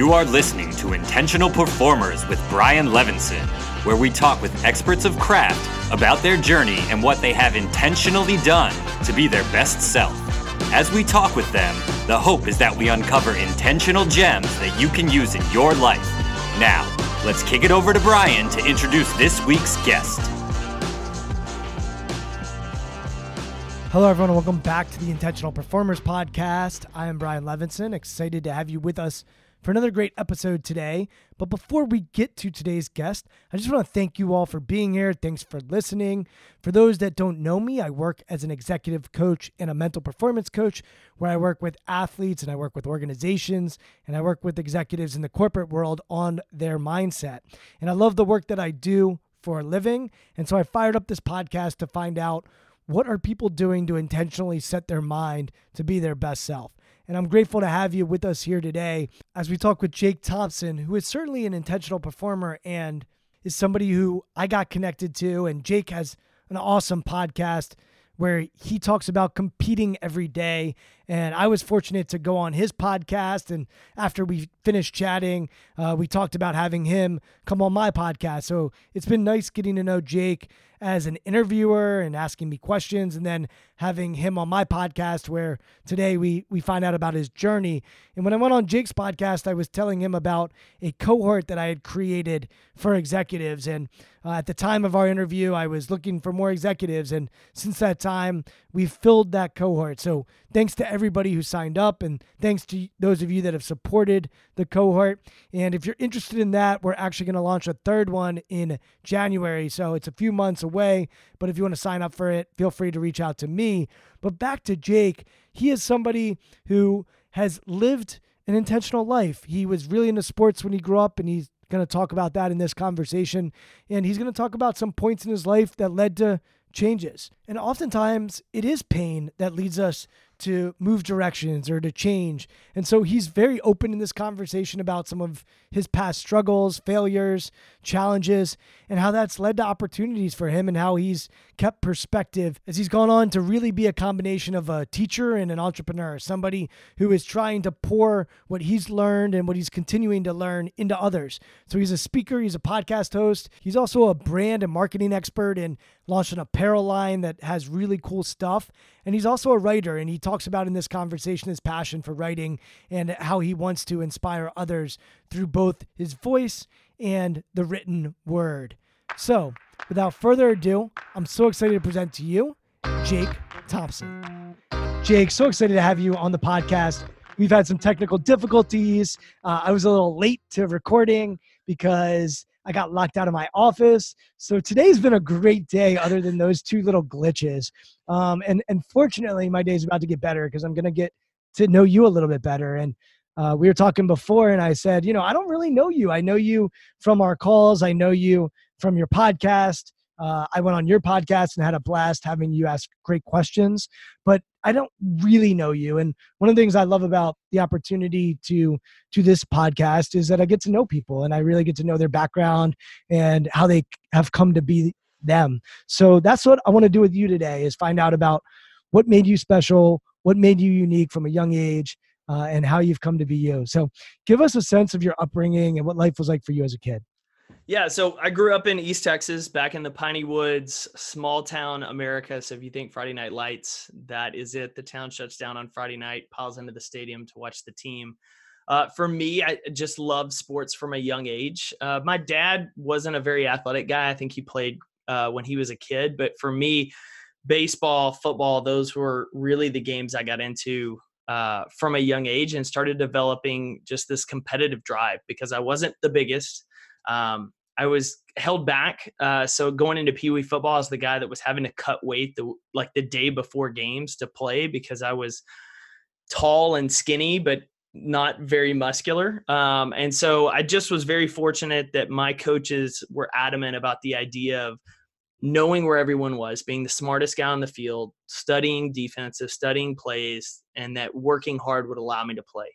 You are listening to Intentional Performers with Brian Levinson, where we talk with experts of craft about their journey and what they have intentionally done to be their best self. As we talk with them, the hope is that we uncover intentional gems that you can use in your life. Now, let's kick it over to Brian to introduce this week's guest. Hello, everyone. Welcome back to the Intentional Performers Podcast. I am Brian Levinson, excited to have you with us for another great episode today. But before we get to today's guest, I just want to thank you all for being here. Thanks for listening. For those that don't know me, I work as an executive coach and a mental performance coach where I work with athletes and I work with organizations and I work with executives in the corporate world on their mindset. And I love the work that I do for a living. And so I fired up this podcast to find out what are people doing to intentionally set their mind to be their best self. And I'm grateful to have you with us here today as we talk with Jake Thompson, who is certainly an intentional performer and is somebody who I got connected to. And Jake has an awesome podcast where he talks about competing every day. And I was fortunate to go on his podcast. And after we finished chatting, uh, we talked about having him come on my podcast. So it's been nice getting to know Jake as an interviewer and asking me questions and then having him on my podcast where today we we find out about his journey. And when I went on Jake's podcast, I was telling him about a cohort that I had created for executives and uh, at the time of our interview, I was looking for more executives and since that time, we've filled that cohort. So, thanks to everybody who signed up and thanks to those of you that have supported the cohort. And if you're interested in that, we're actually going to launch a third one in January. So, it's a few months away, but if you want to sign up for it, feel free to reach out to me. But back to Jake, he is somebody who has lived an intentional life. He was really into sports when he grew up, and he's going to talk about that in this conversation. And he's going to talk about some points in his life that led to changes. And oftentimes, it is pain that leads us to move directions or to change. And so he's very open in this conversation about some of his past struggles, failures, challenges, and how that's led to opportunities for him and how he's kept perspective as he's gone on to really be a combination of a teacher and an entrepreneur, somebody who is trying to pour what he's learned and what he's continuing to learn into others. So he's a speaker, he's a podcast host, he's also a brand and marketing expert and launched an apparel line that has really cool stuff. And he's also a writer, and he talks about in this conversation his passion for writing and how he wants to inspire others through both his voice and the written word. So, without further ado, I'm so excited to present to you Jake Thompson. Jake, so excited to have you on the podcast. We've had some technical difficulties. Uh, I was a little late to recording because I got locked out of my office. So today's been a great day, other than those two little glitches. Um, and and fortunately, my day's about to get better because I'm gonna get to know you a little bit better. And uh, we were talking before, and I said, you know, I don't really know you. I know you from our calls. I know you from your podcast. Uh, I went on your podcast and had a blast having you ask great questions, but I don't really know you. And one of the things I love about the opportunity to to this podcast is that I get to know people and I really get to know their background and how they have come to be them. So that's what I want to do with you today is find out about what made you special, what made you unique from a young age, uh, and how you've come to be you. So give us a sense of your upbringing and what life was like for you as a kid. Yeah, so I grew up in East Texas, back in the Piney Woods, small town America. So if you think Friday Night Lights, that is it. The town shuts down on Friday night, piles into the stadium to watch the team. Uh, for me, I just love sports from a young age. Uh, my dad wasn't a very athletic guy. I think he played uh, when he was a kid, but for me, baseball, football, those were really the games I got into uh, from a young age and started developing just this competitive drive because I wasn't the biggest. Um, I was held back. Uh, so going into Pee Wee football, as the guy that was having to cut weight the like the day before games to play because I was tall and skinny, but not very muscular. Um, and so I just was very fortunate that my coaches were adamant about the idea of knowing where everyone was, being the smartest guy on the field, studying defensive, studying plays, and that working hard would allow me to play.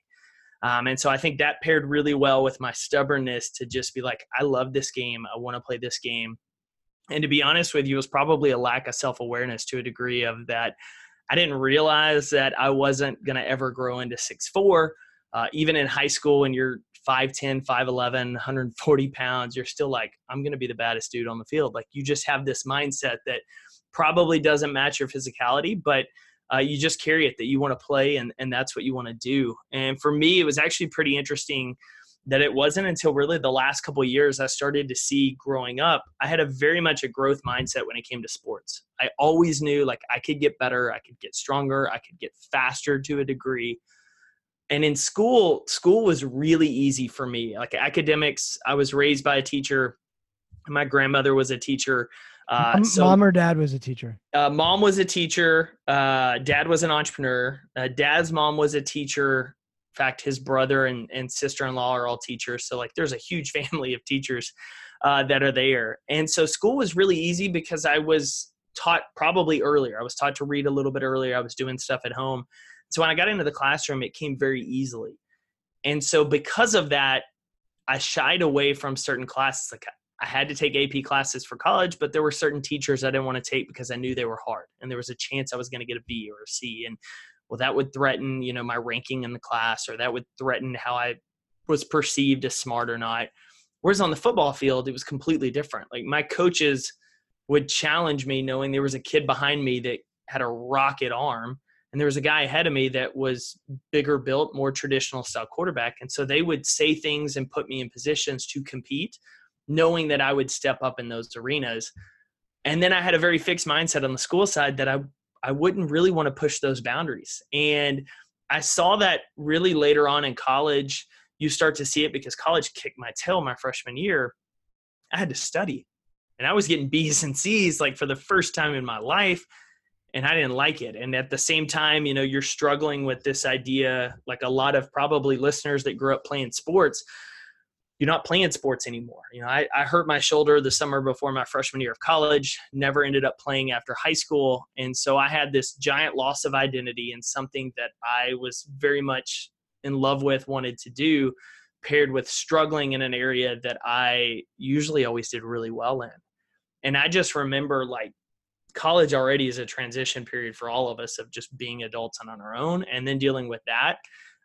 Um, and so I think that paired really well with my stubbornness to just be like, I love this game. I want to play this game. And to be honest with you, it was probably a lack of self awareness to a degree of that. I didn't realize that I wasn't going to ever grow into six four. Uh, even in high school, when you're 5'10, 5'11, 140 pounds, you're still like, I'm going to be the baddest dude on the field. Like, you just have this mindset that probably doesn't match your physicality, but uh, you just carry it that you want to play and, and that's what you want to do. And for me, it was actually pretty interesting that it wasn't until really the last couple years I started to see growing up. I had a very much a growth mindset when it came to sports. I always knew like I could get better, I could get stronger, I could get faster to a degree. And in school, school was really easy for me. Like academics, I was raised by a teacher. My grandmother was a teacher. Uh, so, mom or dad was a teacher. Uh, mom was a teacher. Uh, dad was an entrepreneur. Uh, dad's mom was a teacher. In fact, his brother and, and sister-in-law are all teachers. So like, there's a huge family of teachers uh, that are there. And so school was really easy because I was taught probably earlier. I was taught to read a little bit earlier. I was doing stuff at home. So when I got into the classroom, it came very easily. And so because of that, I shied away from certain classes. Like I had to take AP classes for college, but there were certain teachers I didn't want to take because I knew they were hard and there was a chance I was going to get a B or a C. And well, that would threaten, you know, my ranking in the class or that would threaten how I was perceived as smart or not. Whereas on the football field, it was completely different. Like my coaches would challenge me knowing there was a kid behind me that had a rocket arm and there was a guy ahead of me that was bigger built, more traditional style quarterback. And so they would say things and put me in positions to compete knowing that I would step up in those arenas. And then I had a very fixed mindset on the school side that I I wouldn't really want to push those boundaries. And I saw that really later on in college. You start to see it because college kicked my tail my freshman year. I had to study. And I was getting B's and C's like for the first time in my life. And I didn't like it. And at the same time, you know, you're struggling with this idea, like a lot of probably listeners that grew up playing sports, you're not playing sports anymore. You know, I, I hurt my shoulder the summer before my freshman year of college, never ended up playing after high school. And so I had this giant loss of identity and something that I was very much in love with, wanted to do, paired with struggling in an area that I usually always did really well in. And I just remember like college already is a transition period for all of us of just being adults and on our own and then dealing with that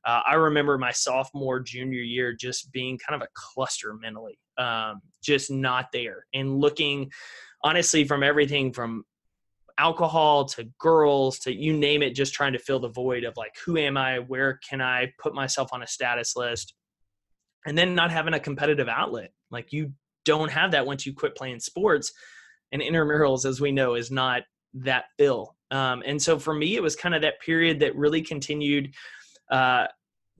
uh, I remember my sophomore, junior year just being kind of a cluster mentally, um, just not there. And looking, honestly, from everything from alcohol to girls to you name it, just trying to fill the void of like, who am I? Where can I put myself on a status list? And then not having a competitive outlet. Like, you don't have that once you quit playing sports. And intramurals, as we know, is not that fill. Um, and so for me, it was kind of that period that really continued uh,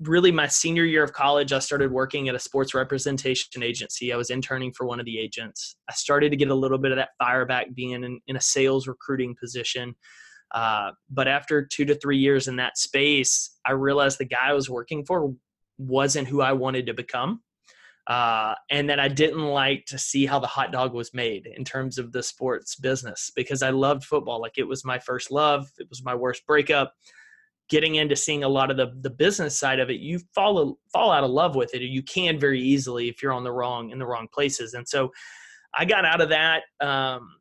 really my senior year of college, I started working at a sports representation agency. I was interning for one of the agents. I started to get a little bit of that fire back being in, in a sales recruiting position. Uh, but after two to three years in that space, I realized the guy I was working for wasn't who I wanted to become. Uh, and that I didn't like to see how the hot dog was made in terms of the sports business because I loved football. Like it was my first love, it was my worst breakup getting into seeing a lot of the the business side of it, you fall fall out of love with it. You can very easily if you're on the wrong in the wrong places. And so, I got out of that, um,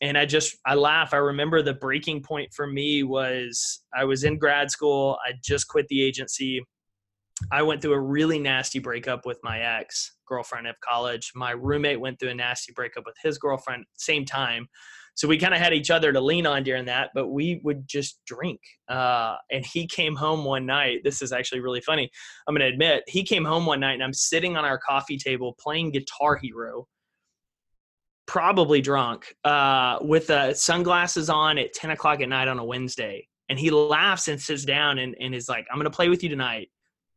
and I just I laugh. I remember the breaking point for me was I was in grad school. I just quit the agency. I went through a really nasty breakup with my ex, girlfriend of college. My roommate went through a nasty breakup with his girlfriend same time. So we kind of had each other to lean on during that, but we would just drink. Uh, and he came home one night. This is actually really funny. I'm to admit, he came home one night and I'm sitting on our coffee table playing Guitar Hero, probably drunk, uh, with uh, sunglasses on at 10 o'clock at night on a Wednesday. And he laughs and sits down and, and is like, I'm to play with you tonight.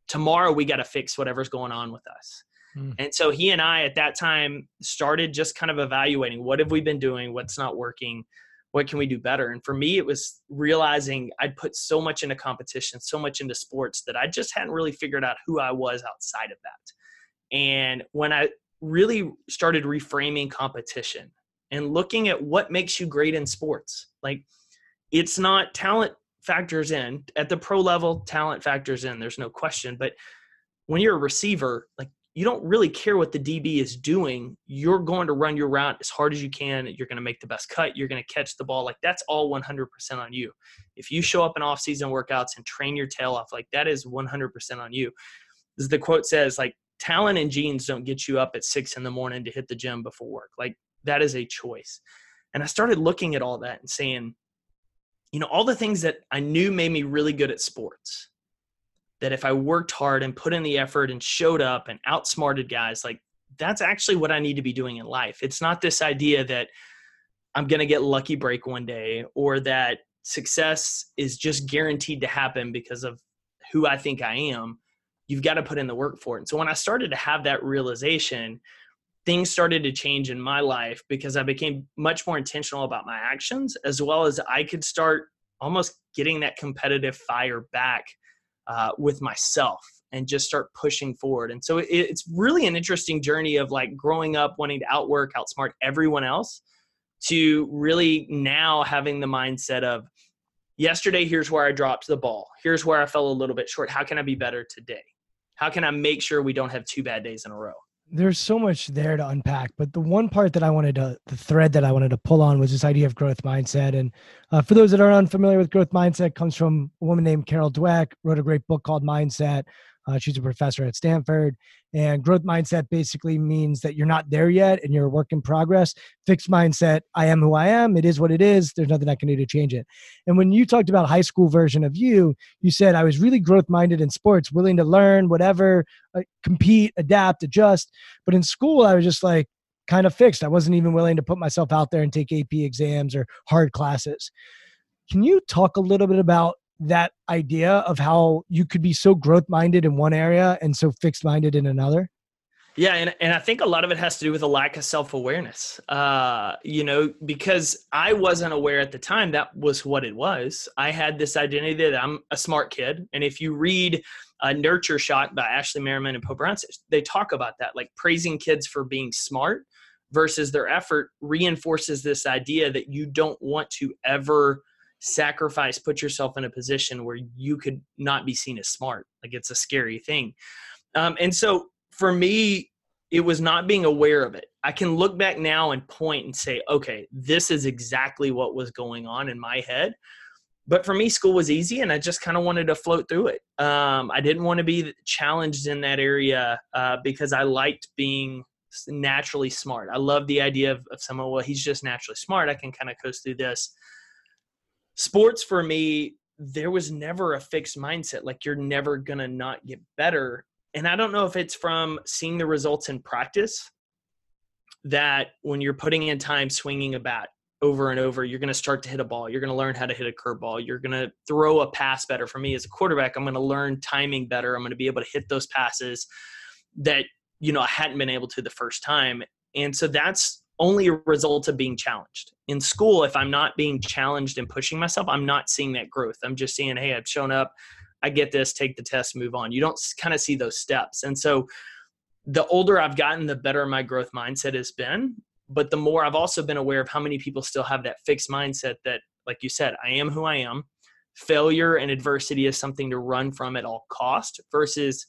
Tomorrow we got to fix whatever's going on with us. Mm. And so he and I at that time started just kind of evaluating what have we been doing, what's not working, what can we do better. And for me, it was realizing I'd put so much into competition, so much into sports that I just hadn't really figured out who I was outside of that. And when I really started reframing competition and looking at what makes you great in sports, like it's not talent factors in at the pro level talent factors in there's no question but when you're a receiver like you don't really care what the DB is doing. You're going to run your route as hard as you can. You're going to make the best cut. You're going to catch the ball. Like that's all 100% on you. If you show up in off-season workouts and train your tail off, like that is 100% on you. As the quote says, like talent and genes don't get you up at six in the morning to hit the gym before work. Like that is a choice. And I started looking at all that and saying, you know, all the things that I knew made me really good at sports that if I worked hard and put in the effort and showed up and outsmarted guys, like that's actually what I need to be doing in life. It's not this idea that I'm going to get lucky break one day or that success is just guaranteed to happen because of who I think I am. You've got to put in the work for it. And so when I started to have that realization, things started to change in my life because I became much more intentional about my actions as well as I could start almost getting that competitive fire back uh, with myself and just start pushing forward. And so it, it's really an interesting journey of like growing up wanting to outwork, outsmart everyone else to really now having the mindset of yesterday, here's where I dropped the ball. Here's where I fell a little bit short. How can I be better today? How can I make sure we don't have two bad days in a row? There's so much there to unpack but the one part that i wanted to the thread that i wanted to pull on was this idea of growth mindset. And uh, for those that are unfamiliar with growth mindset comes from a woman named carol dweck wrote a great book called mindset uh, she's a professor at Stanford. And growth mindset basically means that you're not there yet and you're a work in progress. Fixed mindset, I am who I am. It is what it is. There's nothing I can do to change it. And when you talked about high school version of you, you said I was really growth minded in sports, willing to learn, whatever, uh, compete, adapt, adjust. But in school, I was just like, kind of fixed. I wasn't even willing to put myself out there and take AP exams or hard classes. Can you talk a little bit about that idea of how you could be so growth minded in one area and so fixed minded in another? Yeah, and, and I think a lot of it has to do with a lack of self awareness. Uh, you know, because I wasn't aware at the time that was what it was. I had this identity that I'm a smart kid, and if you read uh, "NurtureShock by Ashley Merryman and Po Bronson, they talk about that, like praising kids for being smart versus their effort reinforces this idea that you don't want to ever sacrifice put yourself in a position where you could not be seen as smart. Like it's a scary thing. Um, and so for me it was not being aware of it. I can look back now and point and say okay this is exactly what was going on in my head. But for me school was easy and i just kind of wanted to float through it. Um, i didn't want to be challenged in that area uh, because i liked being naturally smart. I love the idea of, of someone well he's just naturally smart. I can kind of coast through this sports for me there was never a fixed mindset like you're never going to not get better. And i don't know if it's from seeing the results in practice that when you're putting in time swinging a bat over and over you're going to start to hit a ball you're going to learn how to hit a curveball you're going to throw a pass better. For me as a quarterback i'm going to learn timing better. I'm going to be able to hit those passes that you know i hadn't been able to the first time. And so that's only a result of being challenged. In school, if I'm not being challenged and pushing myself, I'm not seeing that growth. I'm just seeing, hey, I've shown up, I get this, take the test, move on. You don't kind of see those steps. And so the older I've gotten, the better my growth mindset has been. But the more I've also been aware of how many people still have that fixed mindset that, like you said, I am who I am. Failure and adversity is something to run from at all cost versus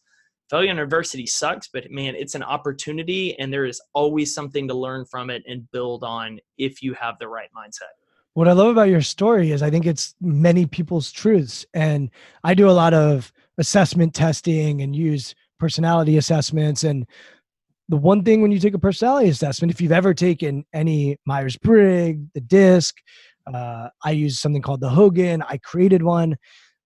failure and adversity sucks, but man, it's an opportunity and there is always something to learn from it and build on if you have the right mindset. What I love about your story is I think it's many people's truths. And I do a lot of assessment testing and use personality assessments. And the one thing when you take a personality assessment, if you've ever taken any Myers Briggs, the DISC, uh, I use something called the Hogan. I created one.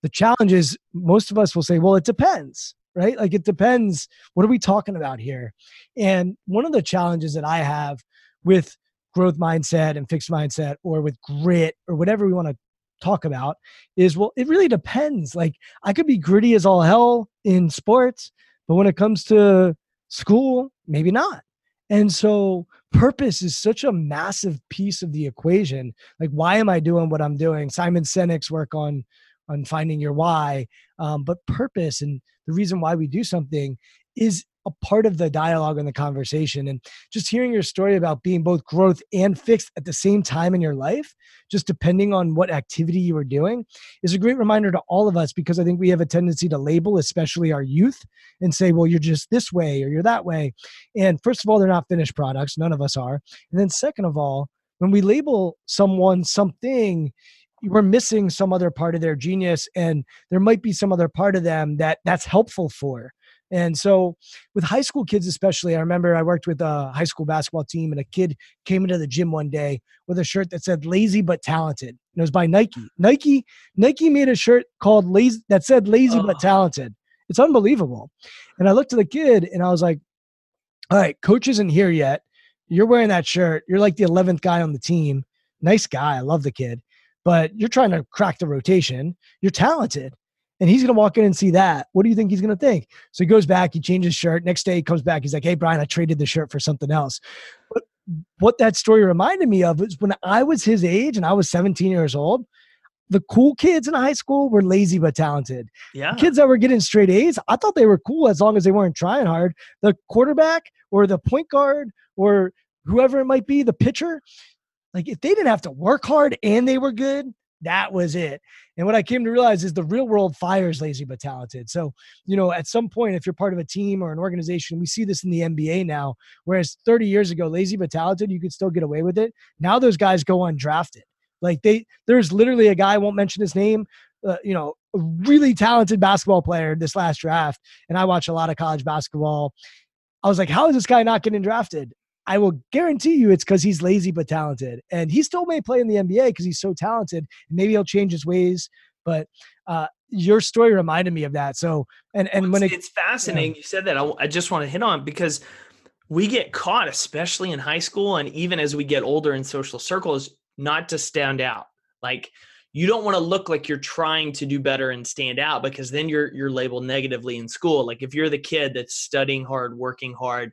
The challenge is most of us will say, well, it depends, right? Like it depends. What are we talking about here? And one of the challenges that I have with growth mindset and fixed mindset or with grit or whatever we want to talk about is well, it really depends. Like I could be gritty as all hell in sports, but when it comes to school, maybe not. And so purpose is such a massive piece of the equation. Like, why am I doing what I'm doing? Simon Sinek's work on on finding your why, um, but purpose and the reason why we do something is a part of the dialogue and the conversation. And just hearing your story about being both growth and fixed at the same time in your life, just depending on what activity you were doing, is a great reminder to all of us because I think we have a tendency to label, especially our youth, and say, well, you're just this way or you're that way. And first of all, they're not finished products. None of us are. And then second of all, when we label someone something, we're missing some other part of their genius and there might be some other part of them that that's helpful for and so, with high school kids, especially, I remember I worked with a high school basketball team, and a kid came into the gym one day with a shirt that said "Lazy but Talented." And it was by Nike. Nike Nike made a shirt called "Lazy" that said "Lazy oh. but Talented." It's unbelievable. And I looked at the kid, and I was like, "All right, coach isn't here yet. You're wearing that shirt. You're like the 11th guy on the team. Nice guy. I love the kid." But you're trying to crack the rotation. You're talented and he's going to walk in and see that. What do you think he's going to think? So he goes back, he changes shirt. Next day he comes back. He's like, Hey, Brian, I traded the shirt for something else. But what that story reminded me of is when I was his age and I was 17 years old, the cool kids in high school were lazy but talented. Yeah. The kids that were getting straight A's, I thought they were cool as long as they weren't trying hard. The quarterback or the point guard or whoever it might be, the pitcher, like if they didn't have to work hard and they were good, that was it. And what I came to realize is the real world fires lazy but talented. So, you know, at some point, if you're part of a team or an organization, we see this in the NBA now, whereas 30 years ago, lazy but talented, you could still get away with it. Now those guys go undrafted. Like they, there's literally a guy, I won't mention his name, uh, you know, a really talented basketball player this last draft. And I watch a lot of college basketball. I was like, how is this guy not getting drafted? I will guarantee you it's because he's lazy but talented. And he still may play in the NBA because he's so talented. Maybe he'll change his ways. But uh, your story reminded me of that. So, and, and well, when it, it's fascinating, yeah. you said that, I, I just want to hit on because we get caught, especially in high school and even as we get older in social circles, not to stand out. Like, you don't want to look like you're trying to do better and stand out because then you're you're labeled negatively in school. Like if you're the kid that's studying hard, working hard,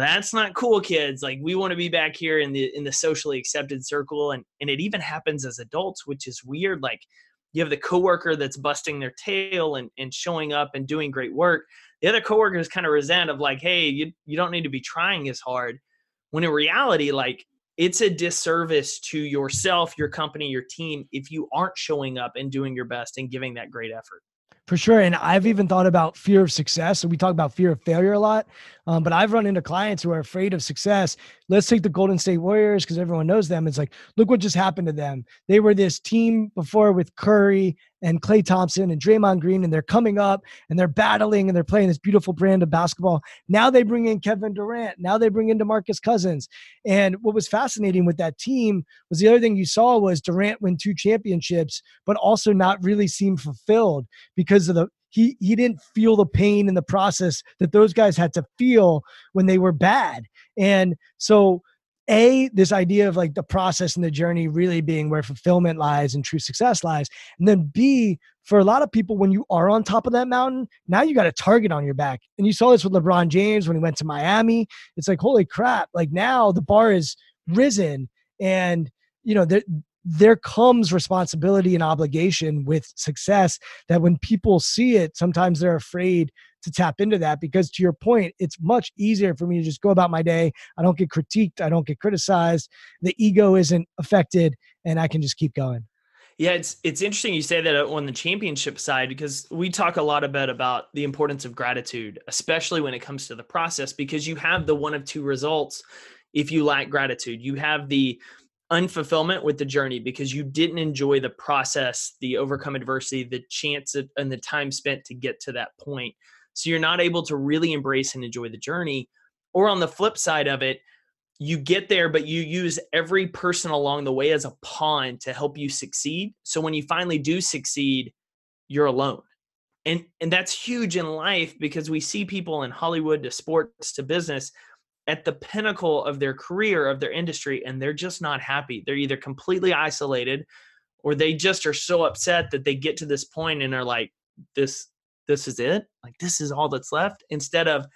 that's not cool, kids. Like we want to be back here in the in the socially accepted circle, and and it even happens as adults, which is weird. Like you have the coworker that's busting their tail and and showing up and doing great work. The other coworkers kind of resent of like, hey, you you don't need to be trying as hard. When in reality, like it's a disservice to yourself, your company, your team if you aren't showing up and doing your best and giving that great effort. For sure. And I've even thought about fear of success. So we talk about fear of failure a lot. Um, but I've run into clients who are afraid of success. Let's take the Golden State Warriors because everyone knows them. It's like, look what just happened to them. They were this team before with Curry and Klay Thompson and Draymond Green, and they're coming up and they're battling and they're playing this beautiful brand of basketball. Now they bring in Kevin Durant. Now they bring in DeMarcus Cousins. And what was fascinating with that team was the other thing you saw was Durant win two championships, but also not really seem fulfilled because of the he he didn't feel the pain in the process that those guys had to feel when they were bad. And so a this idea of like the process and the journey really being where fulfillment lies and true success lies. And then b for a lot of people when you are on top of that mountain now you got a target on your back. And you saw this with lebron james when he went to miami. It's like holy crap like now the bar is risen. And you know there, there comes responsibility and obligation with success that when people see it, sometimes they're afraid to tap into that because to your point, it's much easier for me to just go about my day. I don't get critiqued, I don't get criticized, the ego isn't affected, and I can just keep going. Yeah, it's it's interesting you say that uh, on the championship side because we talk a lot about about the importance of gratitude, especially when it comes to the process because you have the one of two results if you lack gratitude. You have the unfulfillment with the journey because you didn't enjoy the process, the overcome adversity, the chance uh, and the time spent to get to that point. So you're not able to really embrace and enjoy the journey. or on the flip side of it you get there but you use every person along the way as a pawn to help you succeed. So when you finally do succeed you're alone. And and that's huge in life because we see people in hollywood to sports to business at the pinnacle of their career of their industry and they're just not happy. They're either completely isolated or they just are so upset that they get to this point and are like this this is it like this is all that's left instead of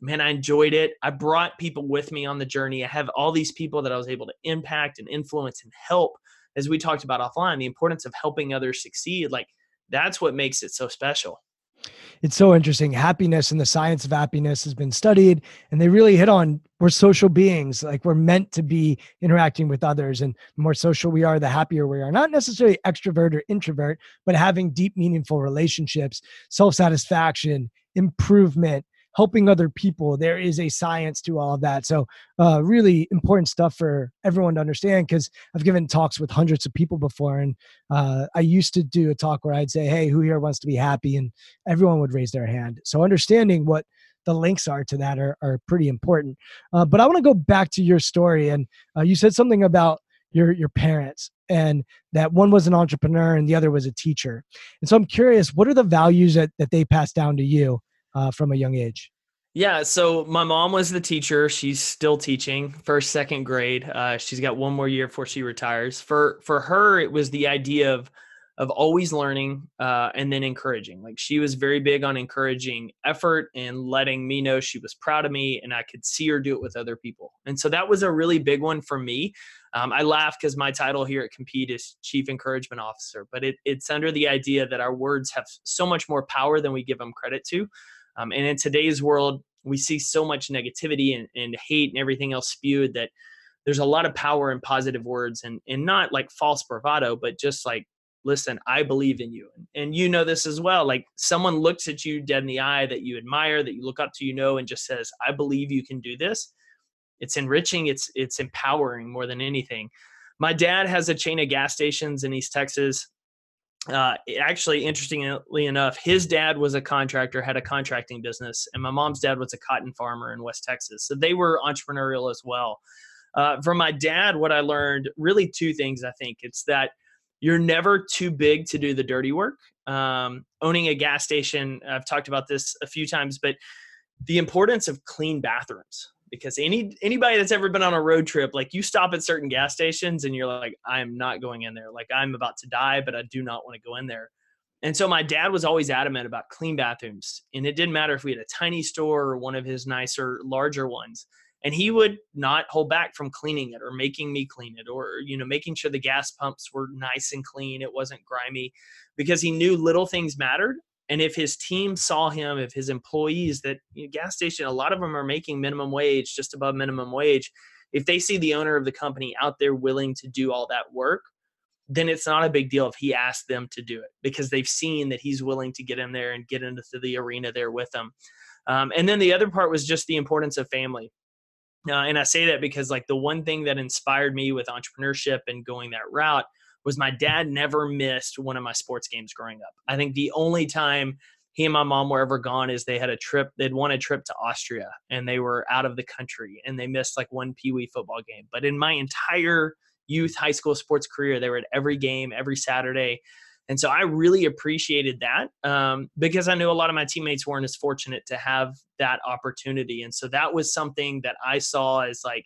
man i enjoyed it. I brought people with me on the journey. I have all these people that i was able to impact and influence and help. As we talked about offline the importance of helping others succeed like that's what makes it so special it's so interesting. Happiness and the science of happiness has been studied, and they really hit on we're social beings. Like we're meant to be interacting with others, and the more social we are, the happier we are. Not necessarily extrovert or introvert, but having deep, meaningful relationships, self satisfaction, improvement, helping other people there is a science to all of that. So uh, really important stuff for everyone to understand because i've given talks with hundreds of people before and uh, i used to do a talk where i'd say hey who here wants to be happy? and everyone would raise their hand. So understanding what the links are to that are, are pretty important. Uh, but i want to go back to your story and uh, you said something about your your parents and that one was an entrepreneur and the other was a teacher. And so i'm curious what are the values that, that they passed down to you uh, from a young age? Yeah, so my mom was the teacher. She's still teaching first, second grade. Uh, she's got one more year before she retires. For for her, it was the idea of of always learning uh, and then encouraging. Like she was very big on encouraging effort and letting me know she was proud of me, and I could see her do it with other people. And so that was a really big one for me. Um, I laugh because my title here at Compete is Chief Encouragement Officer, but it, it's under the idea that our words have so much more power than we give them credit to. Um, and in today's world, we see so much negativity and, and hate and everything else spewed that there's a lot of power in positive words and, and not like false bravado, but just like, listen, I believe in you. And you know this as well. Like someone looks at you dead in the eye that you admire, that you look up to, you know, and just says, I believe you can do this. It's enriching, it's it's empowering more than anything. My dad has a chain of gas stations in East Texas uh, actually, interestingly enough, his dad was a contractor, had a contracting business, and my mom's dad was a cotton farmer in West Texas. So they were entrepreneurial as well. Uh, from my dad, what I learned really two things, I think. It's that you're never too big to do the dirty work. Um, owning a gas station, I've talked about this a few times, but the importance of clean bathrooms because any anybody that's ever been on a road trip like you stop at certain gas stations and you're like i'm not going in there. Like i'm about to die but i do not want to go in there. And so my dad was always adamant about clean bathrooms and it didn't matter if we had a tiny store or one of his nicer larger ones and he would not hold back from cleaning it or making me clean it or you know making sure the gas pumps were nice and clean it wasn't grimy because he knew little things mattered and if his team saw him if his employees that you know, gas station a lot of them are making minimum wage just above minimum wage if they see the owner of the company out there willing to do all that work then it's not a big deal if he asks them to do it because they've seen that he's willing to get in there and get into the arena there with them um, and then the other part was just the importance of family. Uh, and i say that because like the one thing that inspired me with entrepreneurship and going that route was my dad never missed one of my sports games growing up. I think the only time he and my mom were ever gone is they had a trip, they'd won a trip to Austria and they were out of the country and they missed like one Pee Wee football game. But in my entire youth high school sports career, they were at every game, every Saturday. And so I really appreciated that um, because I knew a lot of my teammates weren't as fortunate to have that opportunity. And so that was something that I saw as like,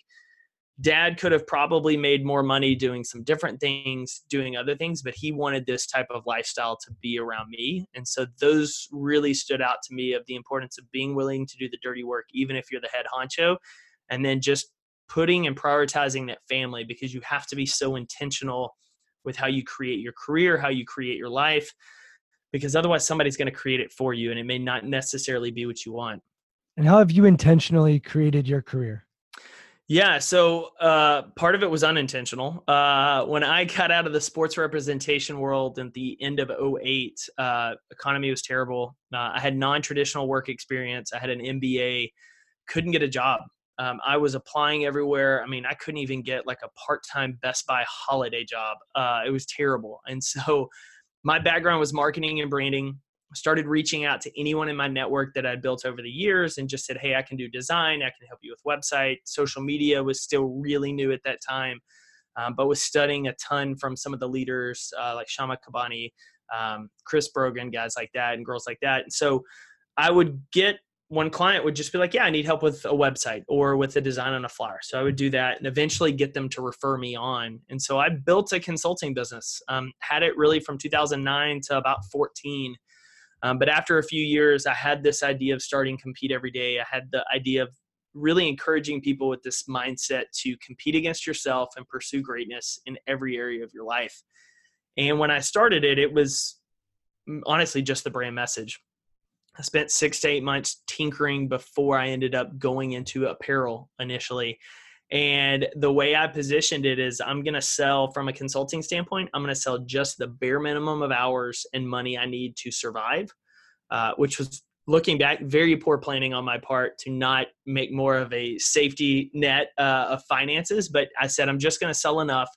dad could have probably made more money doing some different things doing other things but he wanted this type of lifestyle to be around me. And so those really stood out to me of the importance of being willing to do the dirty work even if you're the head honcho and then just putting and prioritizing that family because you have to be so intentional with how you create your career how you create your life because otherwise somebody's going to create it for you and it may not necessarily be what you want. And how have you intentionally created your career yeah, so uh, part of it was unintentional. Uh, when I got out of the sports representation world at the end of 08, uh, economy was terrible. Uh, I had non-traditional work experience. I had an MBA, couldn't get a job. Um, I was applying everywhere. I mean, I couldn't even get like a part-time Best Buy holiday job. Uh, it was terrible. And so my background was marketing and branding started reaching out to anyone in my network that I'd built over the years and just said, Hey, I can do design. I can help you with website. Social media was still really new at that time, um, but was studying a ton from some of the leaders uh, like Shama Kabani, um, Chris Brogan, guys like that, and girls like that. And so I would get one client would just be like, Yeah, I need help with a website or with a design on a flyer. So I would do that and eventually get them to refer me on. And so I built a consulting business, um, had it really from 2009 to about 14. Um, but after a few years, I had this idea of starting Compete Every Day. I had the idea of really encouraging people with this mindset to compete against yourself and pursue greatness in every area of your life. And when I started it, it was mm, honestly just the brand message. I spent six to eight months tinkering before I ended up going into apparel initially. And the way I positioned it is I'm going to sell from a consulting standpoint, I'm going to sell just the bare minimum of hours and money I need to survive, uh, which was looking back, very poor planning on my part to not make more of a safety net uh, of finances. But I said, I'm just going to sell enough.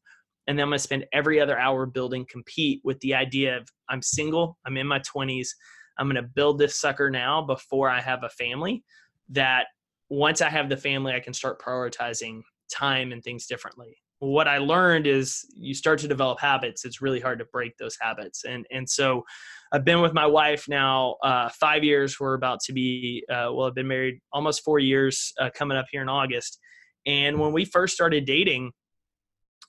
And then I'm going to spend every other hour building compete with the idea of I'm single, I'm in my 20s. I'm going to build this sucker now before I have a family that once I have the family, I can start prioritizing time and things differently. What I learned is you start to develop habits. It's really hard to break those habits. And, and so I've been with my wife now uh, five years. We're about to be, uh, well, I've been married almost four years uh, coming up here in August. And when we first started dating,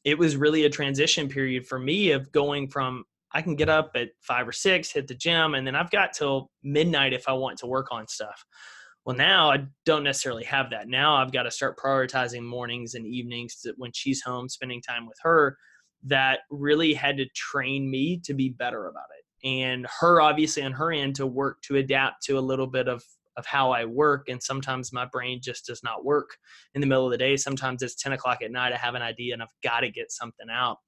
it was really a transition period for me of going from I can get up at five or six, hit the gym, and then I've got till midnight if I want to work on stuff. Well, now I don't necessarily have that. Now I've got to start prioritizing mornings and evenings when she's home, spending time with her. That really had to train me to be better about it. And her, obviously, on her end, to work to adapt to a little bit of of how I work. And sometimes my brain just does not work in the middle of the day. Sometimes it's 10 o'clock at night. I have an idea and I've got to get something out.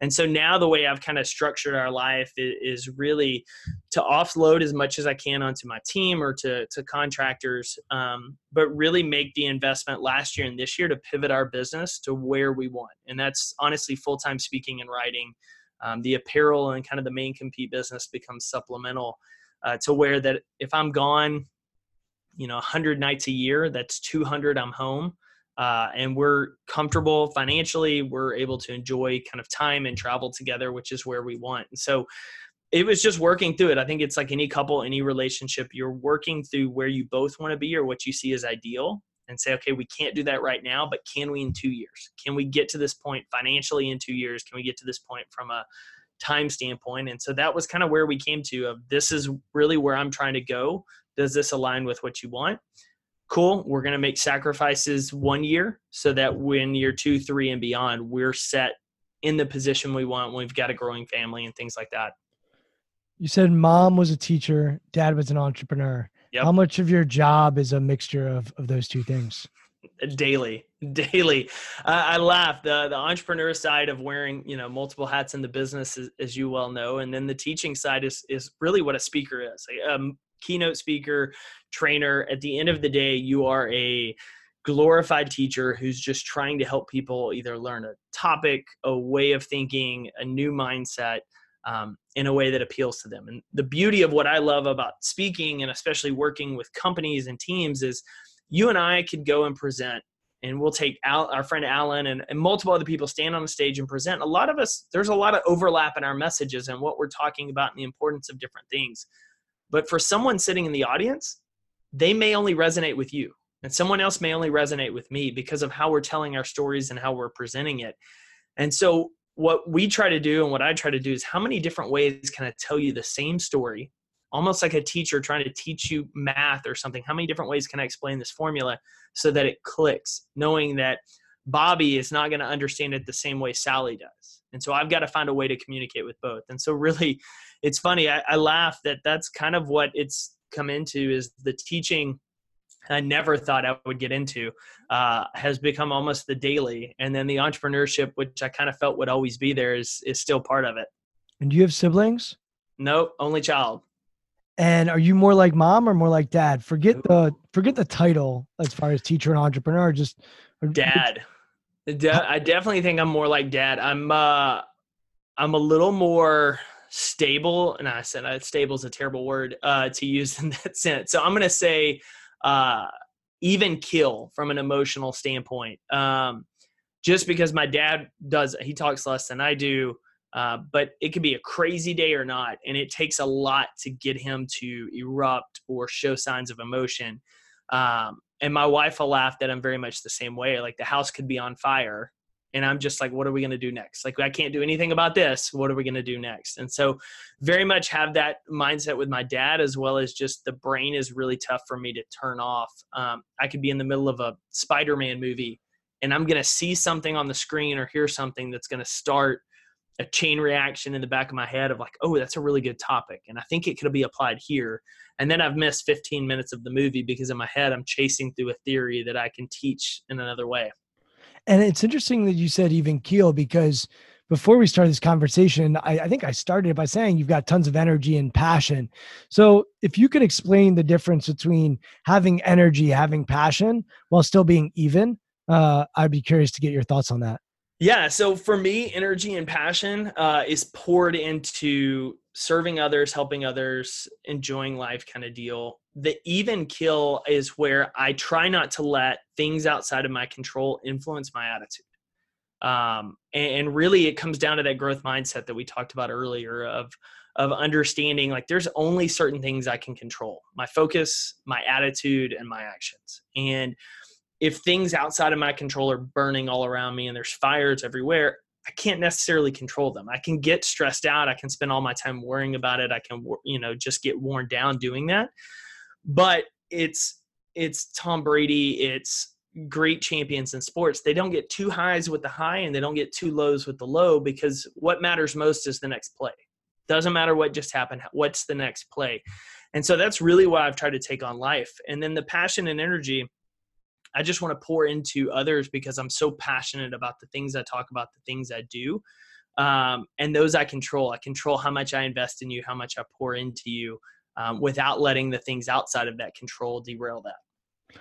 And so now the way I've kind of structured our life is, really to offload as much as I can onto my team or to, to contractors, um, but really make the investment last year and this year to pivot our business to where we want. And that's honestly full time speaking and writing. Um, the apparel and kind of the main compete business becomes supplemental uh, to where that if I'm gone, you know, 100 nights a year, that's 200 I'm home uh, and we're comfortable financially. We're able to enjoy kind of time and travel together, which is where we want. And so it was just working through it. I think it's like any couple, any relationship, you're working through where you both want to be or what you see as ideal and say, okay, we can't do that right now, but can we in two years? Can we get to this point financially in two years? Can we get to this point from a time standpoint? And so that was kind of where we came to of this is really where I'm trying to go. Does this align with what you want? Cool, we're going to make sacrifices one year so that when year two, three, and beyond, we're set in the position we want when we've got a growing family and things like that. You said mom was a teacher, dad was an entrepreneur. Yep. How much of your job is a mixture of, of those two things? Daily, daily. Uh, I laugh. The the entrepreneur side of wearing you know multiple hats in the business, as, as you well know, and then the teaching side is is really what a speaker is. Um, keynote speaker, trainer. At the end of the day, you are a glorified teacher who's just trying to help people either learn a topic, a way of thinking, a new mindset um, in a way that appeals to them. And the beauty of what I love about speaking and especially working with companies and teams is you and I could go and present and we'll take Al, our friend Alan and, and, multiple other people stand on the stage and present. A lot of us, there's a lot of overlap in our messages and what we're talking about and the importance of different things. But for someone sitting in the audience, they may only resonate with you, and someone else may only resonate with me because of how we're telling our stories and how we're presenting it. And so, what we try to do and what I try to do is how many different ways can I tell you the same story, almost like a teacher trying to teach you math or something? How many different ways can I explain this formula so that it clicks, knowing that Bobby is not going to understand it the same way Sally does. And so I've got to find a way to communicate with both. And so really, it's funny. I, I laugh that that's kind of what it's come into is the teaching I never thought I would get into uh, has become almost the daily, and then the entrepreneurship, which I kind of felt would always be there, is is still part of it. And do you have siblings? Nope, only child. And are you more like mom or more like dad? Forget the forget the title as far as teacher and entrepreneur. Just dad. I definitely think I'm more like dad. I'm uh, I'm a little more stable. And I said uh, stable is a terrible word uh, to use in that sense. So I'm going to say uh, even kill from an emotional standpoint. Um, just because my dad does, he talks less than I do. Uh, but it could be a crazy day or not, and it takes a lot to get him to erupt or show signs of emotion. Um, and my wife will laugh that I'm very much the same way. Like the house could be on fire, and I'm just like, what are we going to do next? Like, I can't do anything about this. What are we going to do next? And so, very much have that mindset with my dad, as well as just the brain is really tough for me to turn off. Um, I could be in the middle of a Spider Man movie, and I'm going to see something on the screen or hear something that's going to start a chain reaction in the back of my head of like, oh, that's a really good topic. And I think it could be applied here. And then I've missed 15 minutes of the movie because in my head, I'm chasing through a theory that I can teach in another way. And it's interesting that you said even keel because before we started this conversation, I, I, think I started by saying you've got tons of energy and passion. So if you could explain the difference between having energy, having passion, while still being even, uh, I'd be curious to get your thoughts on that. Yeah. So for me, energy and passion uh, is poured into serving others, helping others, enjoying life kind of deal. The even kill is where I try not to let things outside of my control influence my attitude. Um, and, and really, it comes down to that growth mindset that we talked about earlier of of understanding like there's only certain things I can control: my focus, my attitude, and my actions. And if things outside of my control are burning all around me and there's fires everywhere, I can't necessarily control them. I can get stressed out. I can spend all my time worrying about it. I can, you know, just get worn down doing that. But it's it's Tom Brady. It's great champions in sports. They don't get too highs with the high and they don't get too lows with the low because what matters most is the next play. Doesn't matter what just happened. What's the next play? And so that's really what I've tried to take on life. And then the passion and energy I just want to pour into others because I'm so passionate about the things I talk about, the things I do. Um, and those I control. I control how much I invest in you, how much I pour into you, um, without letting the things outside of that control derail that.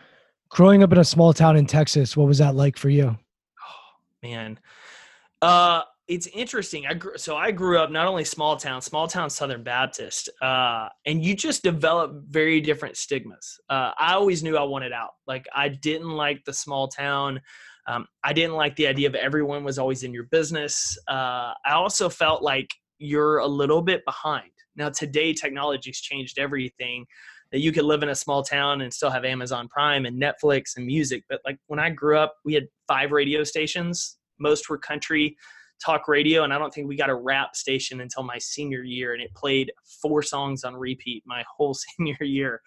Growing up in a small town in Texas, what was that like for you? Oh, man. Uh, it's interesting. I grew, so I grew up not only small town, small town Southern Baptist, uh, and you just develop very different stigmas. Uh, I always knew I wanted out. Like I didn't like the small town. Um, I didn't like the idea of everyone was always in your business. Uh, I also felt like you're a little bit behind. Now today, technology's changed everything. That you could live in a small town and still have Amazon Prime and Netflix and music. But like when I grew up, we had five radio stations. Most were country talk radio, and I don't think we got a rap station until my senior year, and it played four songs on repeat my whole senior year.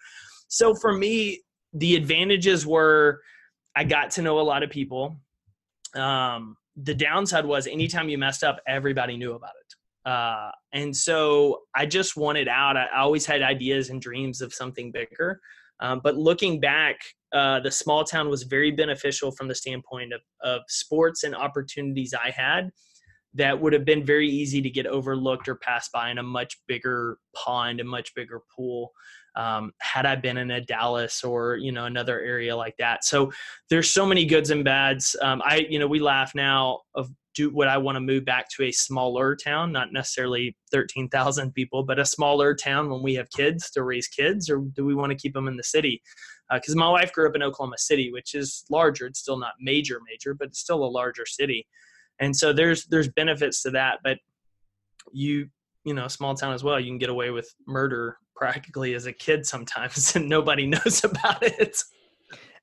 So for me, the advantages were I got to know a lot of people. Um, the downside was anytime you messed up, everybody knew about it. Uh, and so I just wanted out. I always had ideas and dreams of something bigger. Um, but looking back, uh, the small town was very beneficial from the standpoint of, of sports and opportunities I had that would have been very easy to get overlooked or passed by in a much bigger pond, a much bigger pool. Um, had I been in a Dallas or you know another area like that. So there's so many goods and bads. Um, I you know we laugh now of do what I want to move back to a smaller town, not necessarily 13,000 people, but a smaller town when we have kids to raise kids, or do we want to keep them in the city? Because uh, my wife grew up in Oklahoma City, which is larger. It's still not major, major, but it's still a larger city and so there's there's benefits to that but you you know small town as well you can get away with murder practically as a kid sometimes and nobody knows about it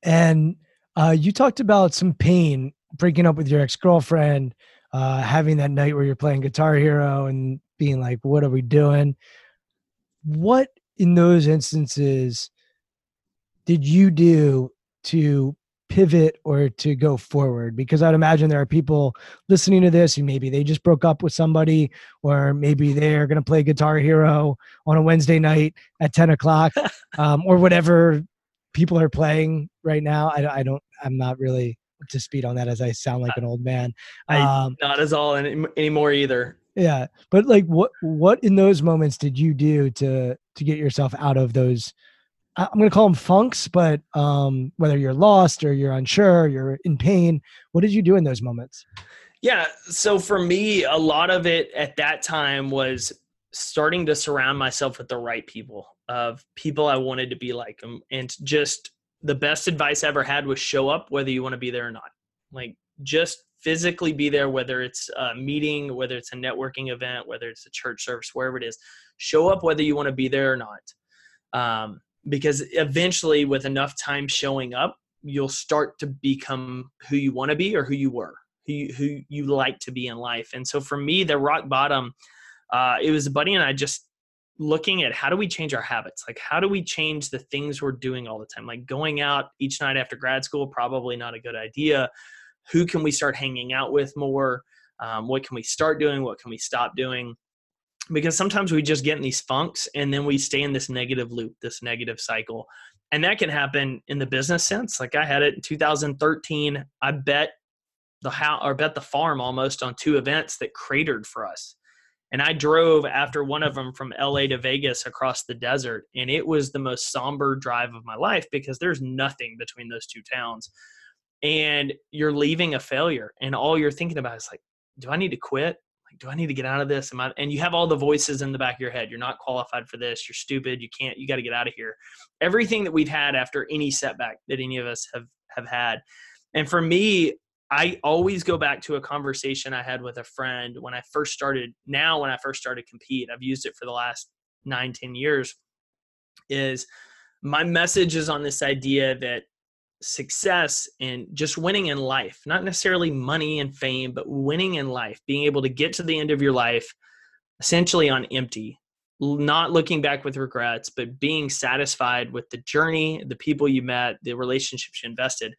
and uh, you talked about some pain breaking up with your ex-girlfriend uh, having that night where you're playing guitar hero and being like what are we doing? What in those instances did you do to pivot or to go forward? Because i'd imagine there are people listening to this and maybe they just broke up with somebody or maybe they're going to play guitar hero on a wednesday night at 10 o'clock um, or whatever people are playing right now. I, I, don't i'm not really to speed on that as i sound like an old man um, not as all any, anymore either yeah but like what what in those moments did you do to to get yourself out of those I'm going to call them funks, but um, whether you're lost or you're unsure, you're in pain, what did you do in those moments? Yeah. So for me, a lot of it at that time was starting to surround myself with the right people of people I wanted to be like them and just the best advice I ever had was show up whether you want to be there or not. Like just physically be there whether it's a meeting, whether it's a networking event, whether it's a church service, wherever it is. Show up whether you want to be there or not. Um, because eventually with enough time showing up, you'll start to become who you want to be or who you were, who you, who you like to be in life. And so for me, the rock bottom uh, it was a buddy and I just looking at how do we change our habits? Like, how do we change the things we're doing all the time? Like, going out each night after grad school, probably not a good idea. Who can we start hanging out with more? Um, what can we start doing? What can we stop doing? Because sometimes we just get in these funks and then we stay in this negative loop, this negative cycle. And that can happen in the business sense. Like I had it in 2013. I bet the house or bet the farm almost on two events that cratered for us and I drove after one of them from LA to Vegas across the desert. And it was the most somber drive of my life because there's nothing between those two towns. And you're leaving a failure. And all you're thinking about is like, do I need to quit? Like, do I need to get out of this? Am I, and you have all the voices in the back of your head. You're not qualified for this. You're stupid. You can't, you got to get out of here. Everything that we've had after any setback that any of us have, have had. And for me, I always go back to a conversation I had with a friend when I first started. Now, when I first started compete, I've used it for the last nine, ten years. Is my message is on this idea that success and just winning in life, not necessarily money and fame, but winning in life, being able to get to the end of your life essentially on empty, not looking back with regrets, but being satisfied with the journey, the people you met, the relationships you invested.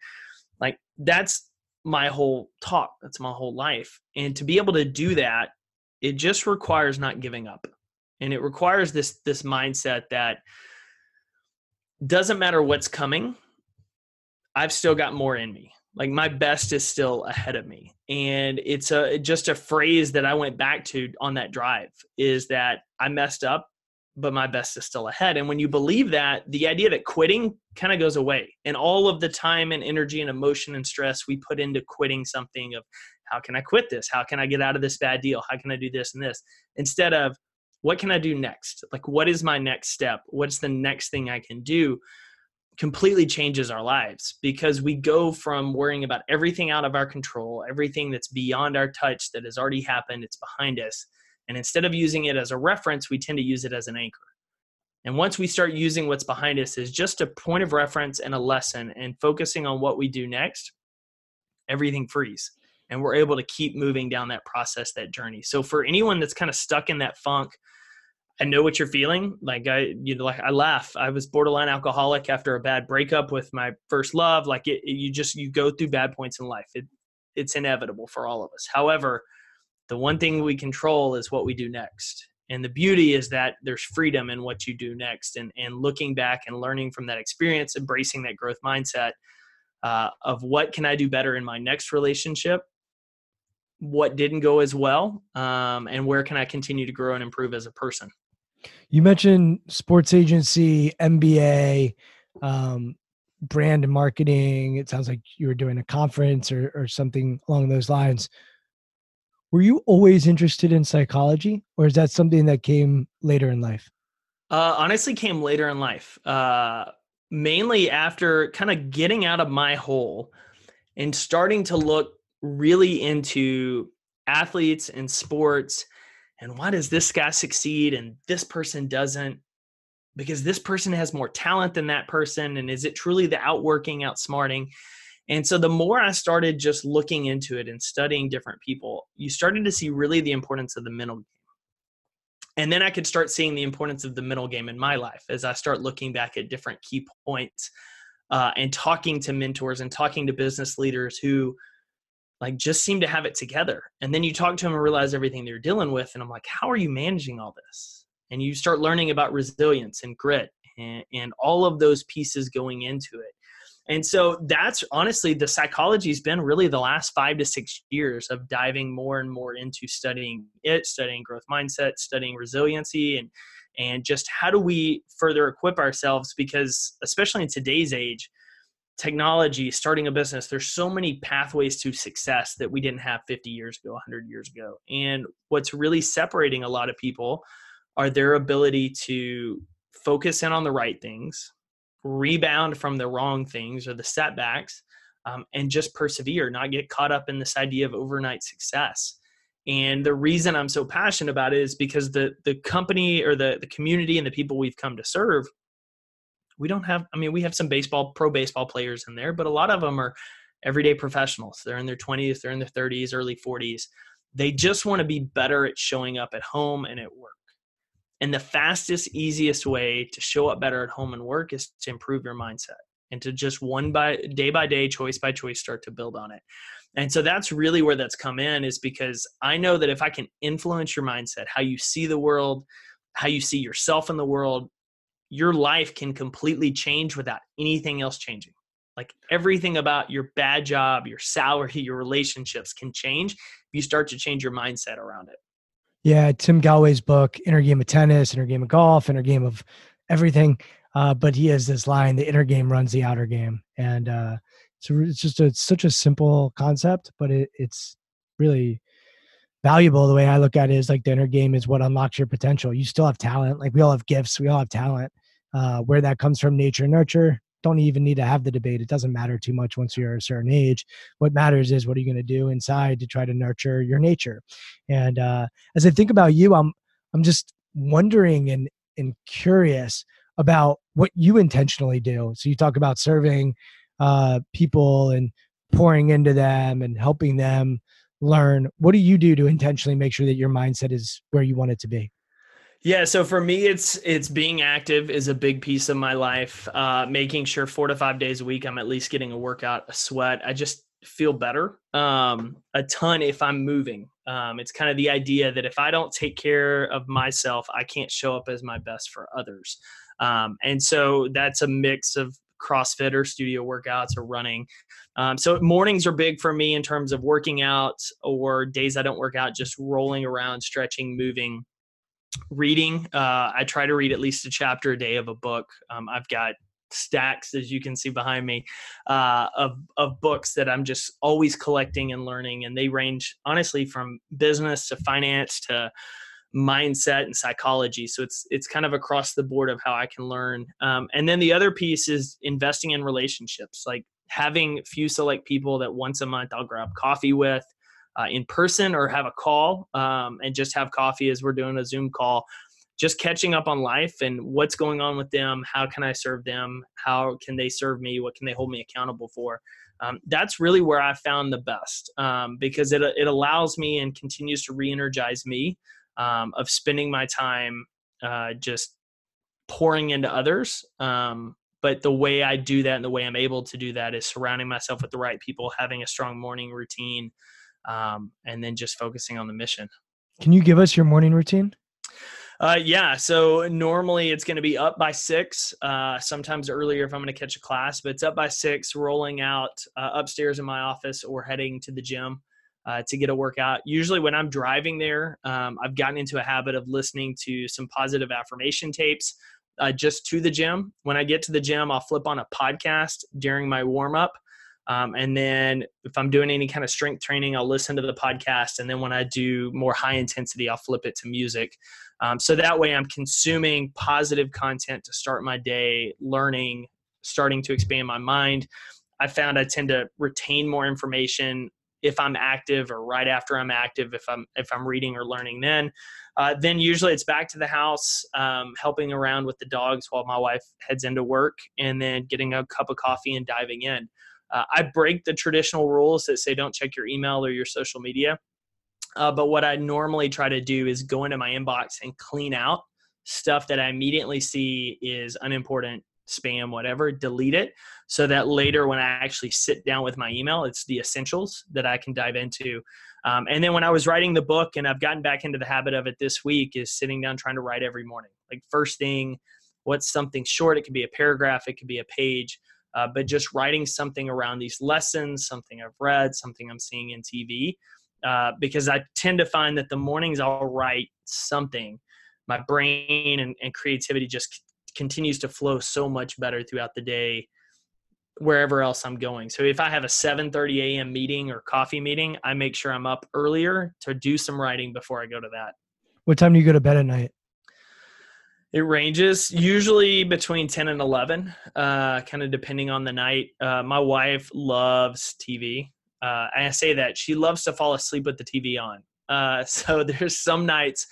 Like that's my whole talk. That's my whole life. And to be able to do that, it just requires not giving up. And it requires this this mindset that doesn't matter what's coming, I've still got more in me. Like my best is still ahead of me. And it's a just a phrase that I went back to on that drive is that I messed up but my best is still ahead. And when you believe that, the idea that quitting kind of goes away. And all of the time and energy and emotion and stress we put into quitting something of how can I quit this? How can I get out of this bad deal? How can I do this and this? Instead of what can I do next? Like, what is my next step? What's the next thing I can do? Completely changes our lives because we go from worrying about everything out of our control, everything that's beyond our touch that has already happened, it's behind us and instead of using it as a reference, we tend to use it as an anchor. And once we start using what's behind us as just a point of reference and a lesson and focusing on what we do next, everything frees. And we're able to keep moving down that process, that journey. So for anyone that's kind of stuck in that funk, I know what you're feeling. Like I, you know, like I laugh. I was borderline alcoholic after a bad breakup with my first love. Like it, it you just you go through bad points in life. It, it's inevitable for all of us. However, the one thing we control is what we do next. And the beauty is that there's freedom in what you do next. And, and looking back and learning from that experience embracing that growth mindset uh, of what can i do better in my next relationship what didn't go as well um, and where can i continue to grow and improve as a person. You mentioned sports agency mba um, brand and marketing. It sounds like you were doing a conference or, or something along those lines were you always interested in psychology or is that something that came later in life? Uh, honestly came later in life. Uh, mainly after kind of getting out of my hole and starting to look really into athletes and sports and why does this guy succeed and this person doesn't? Because this person has more talent than that person and is it truly the outworking outsmarting and so the more I started just looking into it and studying different people, you started to see really the importance of the mental game. And then I could start seeing the importance of the mental game in my life as I start looking back at different key points uh, and talking to mentors and talking to business leaders who like just seem to have it together. And then you talk to them and realize everything they're dealing with. And I'm like, how are you managing all this? And you start learning about resilience and grit and, and all of those pieces going into it. And so that's honestly the psychology has been really the last five to six years of diving more and more into studying it, studying growth mindset, studying resiliency, and and just how do we further equip ourselves? Because especially in today's age technology starting a business there's so many pathways to success that we didn't have 50 years ago 100 years ago. And what's really separating a lot of people are their ability to focus in on the right things, rebound from the wrong things or the setbacks, um, and just persevere, not get caught up in this idea of overnight success. And the reason I'm so passionate about it is because the the company or the the community and the people we've come to serve, we don't have. I mean, we have some baseball, pro baseball players in there, but a lot of them are everyday professionals. They're in their 20s, they're in their 30s, early 40s. They just want to be better at showing up at home and at. And the fastest, easiest way to show up better at home and work is to improve your mindset and to just one by day by day, choice by choice, start to build on it. And so that's really where that's come in is because I know that if I can influence your mindset, how you see the world, how you see yourself in the world, your life can completely change without anything else changing. Like everything about your bad job, your salary, your relationships can change if you start to change your mindset around it. Yeah, Tim Gallwey's book, Inner Game of Tennis, Inner Game of Golf, Inner Game of Everything. Uh, but he has this line: "The inner game runs the outer game," and uh, it's just a, it's such a simple concept, but it, it's really valuable. The way I look at it is like the inner game is what unlocks your potential. You still have talent. Like we all have gifts. We all have talent. Uh, where that comes from, nature, and nurture. Don't even need to have the debate. It doesn't matter too much once you're a certain age. What matters is what are you going to do inside to try to nurture your nature. And uh, as I think about you, I'm I'm just wondering and and curious about what you intentionally do. So you talk about serving uh, people and pouring into them and helping them learn what do you do to intentionally make sure that your mindset is where you want it to be yeah so for me it's it's being active is a big piece of my life uh, making sure four to five days a week i'm at least getting a workout a sweat i just feel better um, a ton if i'm moving um, it's kind of the idea that if i don't take care of myself i can't show up as my best for others um, and so that's a mix of CrossFit or studio workouts or running. Um, so mornings are big for me in terms of working out or days I don't work out, just rolling around, stretching, moving. Reading, uh, I try to read at least a chapter a day of a book. Um, I've got stacks, as you can see behind me, uh, of of books that I'm just always collecting and learning, and they range honestly from business to finance to mindset and psychology. So it's it's kind of across the board of how I can learn. Um, and then the other piece is investing in relationships, like having few select people that once a month I'll grab coffee with. Uh, in person or have a call um, and just have coffee as we're doing a zoom call just catching up on life and what's going on with them how can i serve them how can they serve me what can they hold me accountable for um, that's really where i found the best um, because it, it allows me and continues to re-energize me um, of spending my time uh, just pouring into others. Um, but the way I do that and the way I'm able to do that is surrounding myself with the right people, having a strong morning routine, um, and then just focusing on the mission. Can you give us your morning routine? Uh, yeah. So normally it's going to be up by six, uh, sometimes earlier if I'm going to catch a class, but it's up by six, rolling out uh, upstairs in my office or heading to the gym uh, to get a workout. Usually, when I'm driving there, um, I've gotten into a habit of listening to some positive affirmation tapes uh, just to the gym. When I get to the gym, I'll flip on a podcast during my warm up. Um, and then if I'm doing any kind of strength training, I'll listen to the podcast. And then when I do more high intensity, I'll flip it to music. Um, so that way I'm consuming positive content to start my day, learning, starting to expand my mind. I found I tend to retain more information if I'm active or right after I'm active, if I'm if I'm reading or learning then. Uh, then usually it's back to the house, um, helping around with the dogs while my wife heads into work, and then getting a cup of coffee and diving in. Uh, I break the traditional rules that say don't check your email or your social media. Uh, but what I normally try to do is go into my inbox and clean out stuff that I immediately see is unimportant spam, whatever, delete it so that later when I actually sit down with my email, it's the essentials that I can dive into. Um, and then when I was writing the book, and I've gotten back into the habit of it this week, is sitting down trying to write every morning. Like first thing, what's something short? It could be a paragraph, it could be a page, uh, but just writing something around these lessons, something I've read, something I'm seeing in TV. Uh, because I tend to find that the mornings I'll write something, my brain and, and creativity just continues to flow so much better throughout the day wherever else I'm going. So if I have a 7:30 a.m. meeting or coffee meeting, I make sure I'm up earlier to do some writing before I go to that. What time do you go to bed at night? It ranges usually between 10 and 11, uh, kind of depending on the night. Uh, my wife loves TV. Uh, I say that she loves to fall asleep with the TV on. Uh, so there's some nights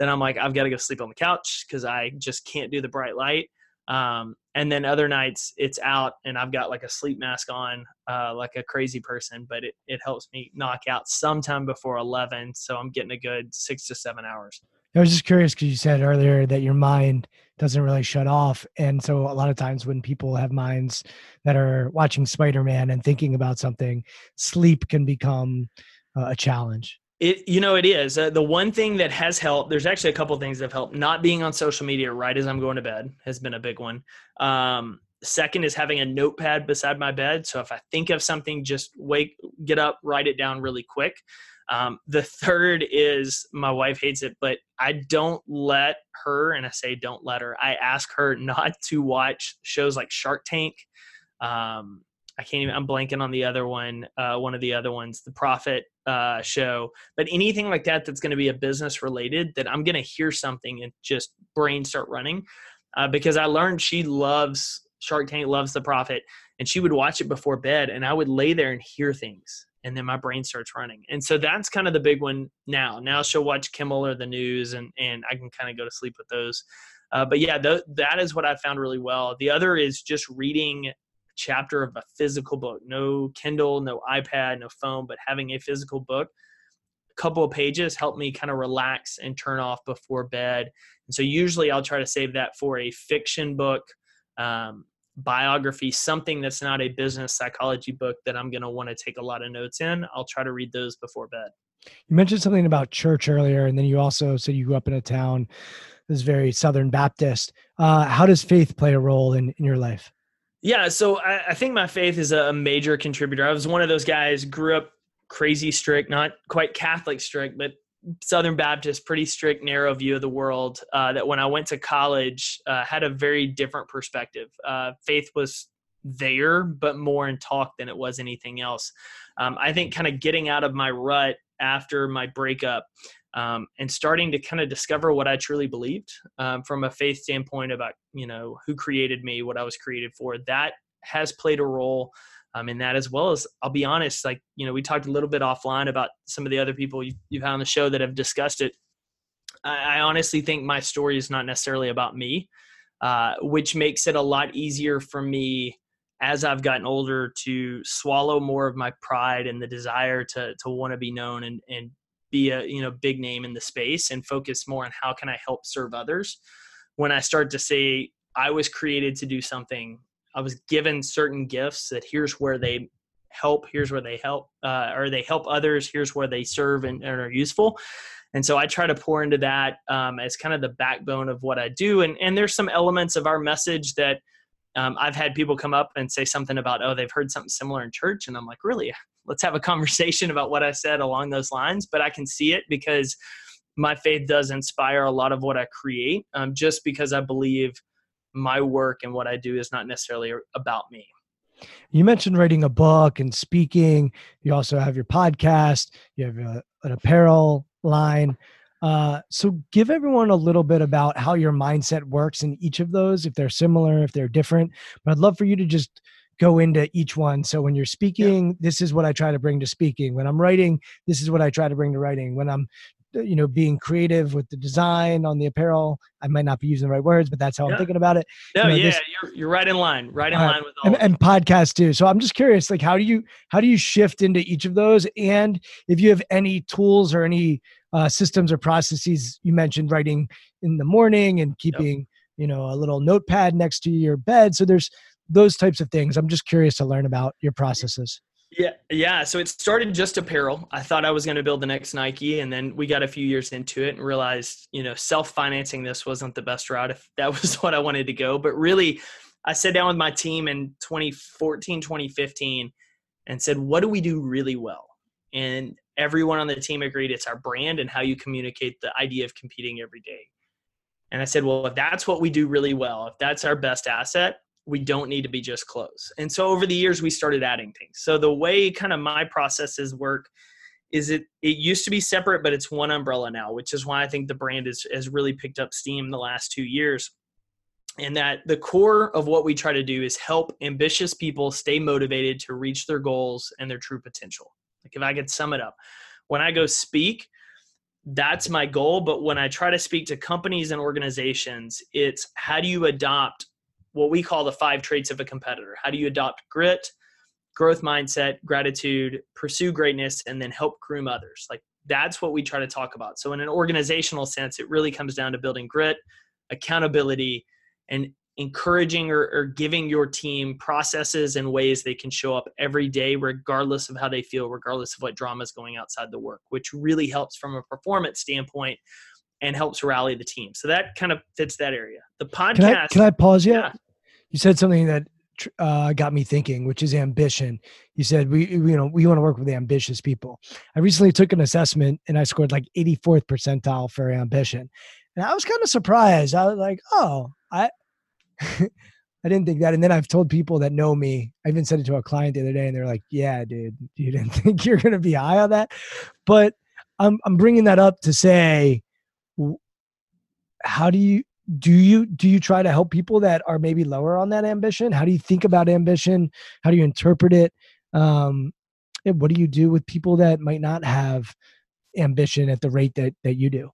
that I'm like, I've got to go sleep on the couch because I just can't do the bright light. Um, and then other nights it's out and I've got like a sleep mask on, uh, like a crazy person, but it, it helps me knock out sometime before 11. So I'm getting a good six to seven hours. I was just curious because you said earlier that your mind doesn't really shut off. And so a lot of times when people have minds that are watching Spider Man and thinking about something, sleep can become uh, a challenge. It, you know, it is uh, the one thing that has helped. There's actually a couple things that have helped. Not being on social media right as I'm going to bed has been a big one. Um, second is having a notepad beside my bed. So if I think of something, just wake, get up, write it down really quick. Um, the third is my wife hates it, but I don't let her, and I say don't let her, I ask her not to watch shows like Shark Tank. Um, I can't even, I'm blanking on the other one, uh, one of the other ones, the Profit uh, show, but anything like that that's going to be a business related that I'm going to hear something and just brain start running. Uh, because I learned she loves Shark Tank, loves the Profit, and she would watch it before bed, and I would lay there and hear things and then my brain starts running. And so that's kind of the big one now. Now she'll watch Kimmel or the news, and and I can kind of go to sleep with those. Uh, but yeah, th- that is what I found really well. The other is just reading a chapter of a physical book. No Kindle, no iPad, no phone, but having a physical book. A couple of pages help me kind of relax and turn off before bed. And so usually I'll try to save that for a fiction book. Um, biography, something that's not a business psychology book that I'm going to want to take a lot of notes in, I'll try to read those before bed. You mentioned something about church earlier, and then you also said you grew up in a town that's very Southern Baptist. Uh, how does faith play a role in, in your life? Yeah, so I, I think my faith is a major contributor. I was one of those guys, grew up crazy strict, not quite Catholic strict, but Southern Baptist, pretty strict, narrow view of the world. Uh, that when I went to college, uh, had a very different perspective. Uh, faith was there, but more in talk than it was anything else. Um, I think kind of getting out of my rut after my breakup um, and starting to kind of discover what I truly believed um, from a faith standpoint about you know who created me, what I was created for. That has played a role um, in that as well as I'll be honest, like, you know, we talked a little bit offline about some of the other people you, have had on the show that have discussed it. I, I, honestly think my story is not necessarily about me, uh, which makes it a lot easier for me as I've gotten older to swallow more of my pride and the desire to, to want to be known and, and be a, you know, big name in the space and focus more on how can I help serve others. When I start to say, I was created to do something I was given certain gifts that here's where they help, here's where they help, uh, or they help others, here's where they serve and, and, are useful. And so I try to pour into that um, as kind of the backbone of what I do. And, and there's some elements of our message that um, I've had people come up and say something about, oh, they've heard something similar in church. And I'm like, really? Let's have a conversation about what I said along those lines. But I can see it because my faith does inspire a lot of what I create um, just because I believe – my work and what I do is not necessarily about me. You mentioned writing a book and speaking. You also have your podcast. You have a, an apparel line. Uh, so, give everyone a little bit about how your mindset works in each of those, if they're similar, if they're different. But I'd love for you to just go into each one. So, when you're speaking, yeah. this is what I try to bring to speaking. When I'm writing, this is what I try to bring to writing. When I'm you know being creative with the design on the apparel. I might not be using the right words but that's how yeah. i'm thinking about it. No you know, yeah this, you're, you're right in line right in uh, line with all and, and podcast too. So i'm just curious like how do you how do you shift into each of those? And if you have any tools or any uh, systems or processes you mentioned writing in the morning and keeping yep. you know a little notepad next to your bed. So there's those types of things. I'm just curious to learn about your processes yeah, yeah. So it started just apparel. I thought I was going to build the next Nike, and then we got a few years into it and realized, you know, self-financing this wasn't the best route if that was what I wanted to go. But really, I sat down with my team in 2014, 2015, and said, "What do we do really well?" And everyone on the team agreed it's our brand and how you communicate the idea of competing every day. And I said, "Well, if that's what we do really well, if that's our best asset, we don't need to be just clothes. And so over the years, we started adding things. So the way kind of my processes work is it it used to be separate but it's one umbrella now which is why i think the brand is, has really picked up steam the last two years and that the core of what we try to do is help ambitious people stay motivated to reach their goals and their true potential like if i could sum it up when i go speak that's my goal but when i try to speak to companies and organizations it's how do you adopt what we call the five traits of a competitor how do you adopt grit growth mindset, gratitude, pursue greatness, and then help groom others. Like that's what we try to talk about. So, in an organizational sense, it really comes down to building grit, accountability, and encouraging or, or, giving your team processes and ways they can show up every day, regardless of how they feel, regardless of what drama is going outside the work, which really helps from a performance standpoint and helps rally the team. So that kind of fits that area. The podcast. Can I, can I pause you? Yeah. You said something that uh, got me thinking, which is ambition. You said we, you know, we want to work with ambitious people. I recently took an assessment and I scored like 84th percentile for ambition, and I was kind of surprised. I was like, oh, I, I didn't think that. And then I've told people that know me. I even said it to a client the other day, and they're like, yeah, dude, you didn't think you're gonna be high on that, but I'm I'm bringing that up to say, how do you do you do you try to help people that are maybe lower on that ambition? How do you think about ambition? How do you interpret it? Um what do you do with people that might not have ambition at the rate that that you do?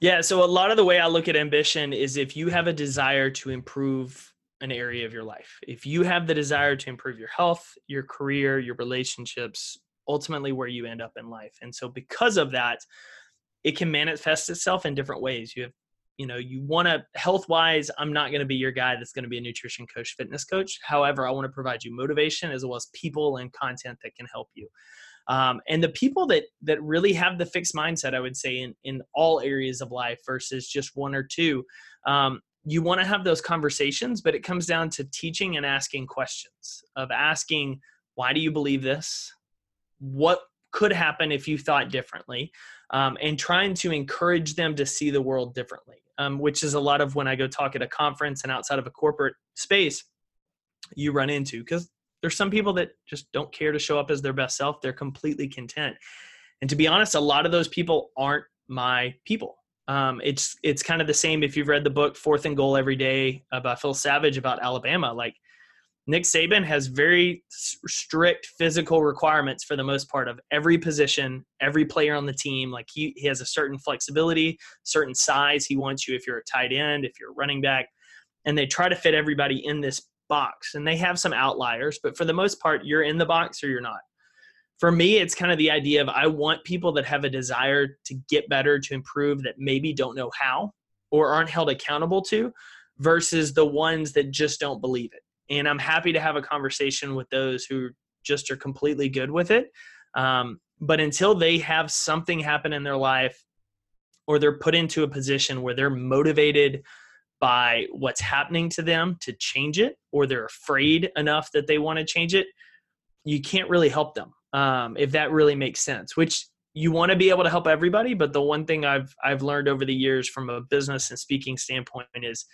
Yeah so a lot of the way i look at ambition is if you have a desire to improve an area of your life if you have the desire to improve your health your career your relationships ultimately where you end up in life. And so because of that it can manifest itself in different ways. You have you know you want to health wise i'm not going to be your guy that's going to be a nutrition coach fitness coach. However i want to provide you motivation as well as people and content that can help you. Um, and the people that that really have the fixed mindset i would say in in all areas of life versus just one or two um, you want to have those conversations but it comes down to teaching and asking questions of asking why do you believe this? What could happen if you thought differently? Um, and trying to encourage them to see the world differently um, which is a lot of when I go talk at a conference and outside of a corporate space, you run into because there's some people that just don't care to show up as their best self. They're completely content. And to be honest, a lot of those people aren't my people. Um, it's it's kind of the same if you've read the book Fourth and Goal Every Day by Phil Savage about Alabama. Like Nick Saban has very strict physical requirements for the most part of every position, every player on the team. Like he, he has a certain flexibility, certain size he wants you if you're a tight end, if you're a running back. And they try to fit everybody in this box. And they have some outliers, but for the most part, you're in the box or you're not. For me, it's kind of the idea of I want people that have a desire to get better, to improve, that maybe don't know how or aren't held accountable to, versus the ones that just don't believe it and i'm happy to have a conversation with those who just are completely good with it. Um, but until they have something happen in their life or they're put into a position where they're motivated by what's happening to them to change it or they're afraid enough that they want to change it you can't really help them um, if that really makes sense which you want to be able to help everybody but the one thing i've i've learned over the years from a business and speaking standpoint is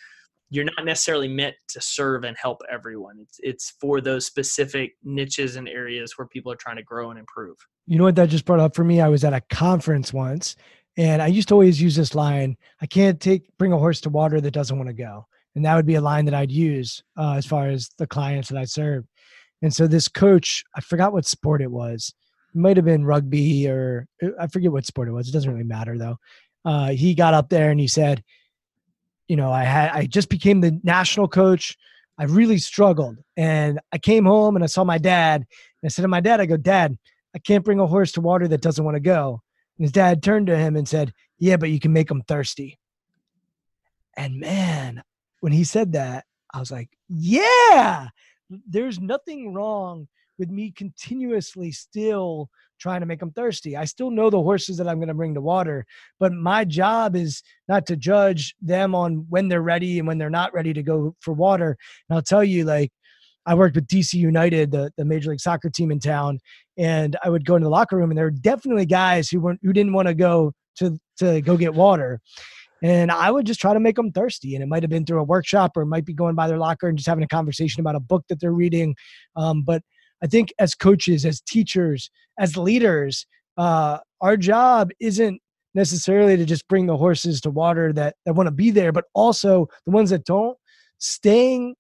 you're not necessarily meant to serve and help everyone. It's it's for those specific niches and areas where people are trying to grow and improve. You know what that just brought up for me? I was at a conference once and I used to always use this line, I can't take bring a horse to water that doesn't want to go. And that would be a line that I'd use uh, as far as the clients that I serve. And so this coach, I forgot what sport it was. It might have been rugby or I forget what sport it was. It doesn't really matter though. Uh, he got up there and he said, you know, I had I just became the national coach. I really struggled, and I came home and I saw my dad. And I said to my dad, I go, Dad, I can't bring a horse to water that doesn't want to go. And his dad turned to him and said, Yeah, but you can make them thirsty. And man, when he said that, I was like, Yeah, there's nothing wrong with me continuously still trying to make them thirsty. I still know the horses that I'm going to bring to water, but my job is not to judge them on when they're ready and when they're not ready to go for water. And I'll tell you, like, I worked with DC United, the, the Major League Soccer team in town, and I would go into the locker room, and there were definitely guys who weren't who didn't want to go to to go get water. And I would just try to make them thirsty. And it might have been through a workshop or it might be going by their locker and just having a conversation about a book that they're reading. Um, but I think as coaches, as teachers, as leaders, uh, our job isn't necessarily to just bring the horses to water that, that want to be there, but also the ones that don't, staying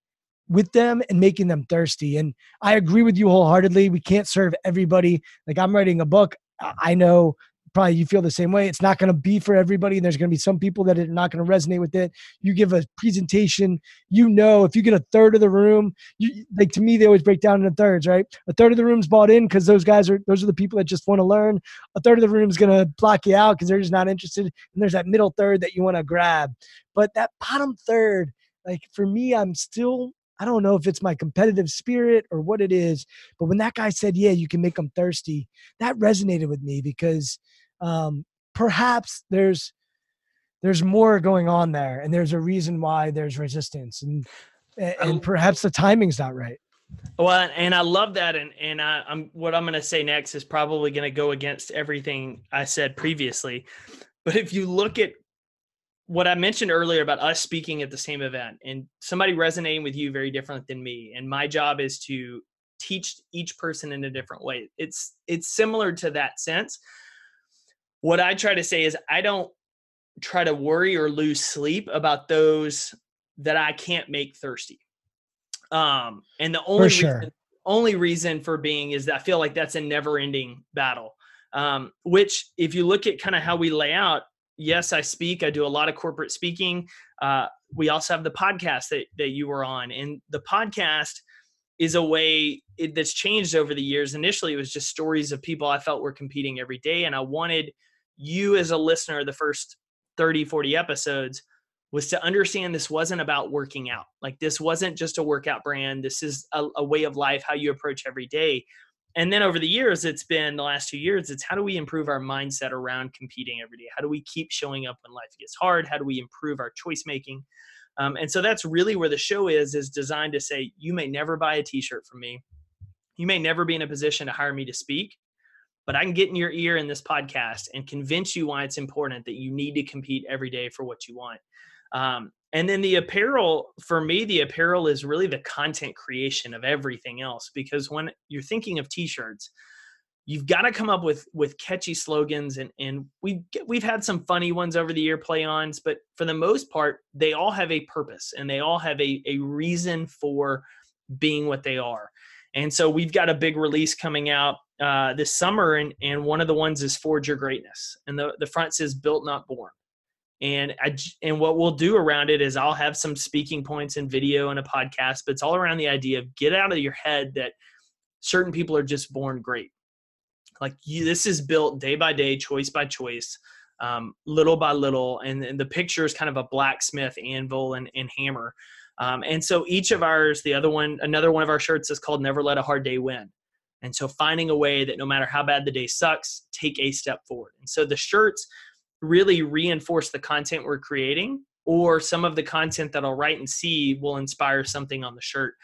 with them and making them thirsty. And I agree with you wholeheartedly. We can't serve everybody. Like I'm writing a book. I know probably you feel the same way. It's not going to be for everybody. And there's going to be some people that are not going to resonate with it. You give a presentation, you know, if you get a third of the room, you, like to me, they always break down into thirds, right? A third of the room's bought in because those guys are, those are the people that just want to learn. A third of the room's going to block you out because they're just not interested. And there's that middle third that you want to grab. But that bottom third, like for me, I'm still I don't know if it's my competitive spirit or what it is, but when that guy said, "Yeah, you can make them thirsty," that resonated with me because um, perhaps there's there's more going on there, and there's a reason why there's resistance, and and perhaps the timing's not right. Well, and I love that, and and I, I'm what I'm going to say next is probably going to go against everything I said previously, but if you look at what I mentioned earlier about us speaking at the same event and somebody resonating with you very different than me, and my job is to teach each person in a different way. It's it's similar to that sense. What I try to say is I don't try to worry or lose sleep about those that I can't make thirsty. Um, and the only sure. reason, only reason for being is that I feel like that's a never ending battle. Um, which if you look at kind of how we lay out, yes, I speak. I do a lot of corporate speaking. Uh, we also have the podcast that, that you were on. And the podcast is a way it, that's changed over the years. Initially, it was just stories of people I felt were competing every day. And I wanted you, as a listener, the first 30, 40 episodes, was to understand this wasn't about working out. Like, this wasn't just a workout brand. This is a, a way of life, how you approach every day. And then over the years it's been the last two years it's how do we improve our mindset around competing every day? How do we keep showing up when life gets hard? How do we improve our choice making? Um, and so that's really where the show is is designed to say you may never buy a t-shirt from me. You may never be in a position to hire me to speak but i can get in your ear in this podcast and convince you why it's important that you need to compete every day for what you want um, and then the apparel, for me, the apparel is really the content creation of everything else. Because when you're thinking of t-shirts, you've got to come up with with catchy slogans and and we we've had some funny ones over the year play ons but for the most part they all have a purpose and they all have a, a reason for being what they are and so we've got a big release coming out uh, this summer and and one of the ones is forge your greatness and the the front says built not born and I, and what we'll do around it is I'll have some speaking points and video and a podcast, but it's all around the idea of get out of your head that certain people are just born great. Like you, this is built day by day, choice by choice, um, little by little, and, and, the picture is kind of a blacksmith anvil and, and hammer. Um, and so each of ours, the other one, another one of our shirts is called "Never Let a Hard Day Win." And so finding a way that no matter how bad the day sucks, take a step forward. And so the shirts really reinforce the content we're creating or some of the content that I'll write and see will inspire something on the shirt.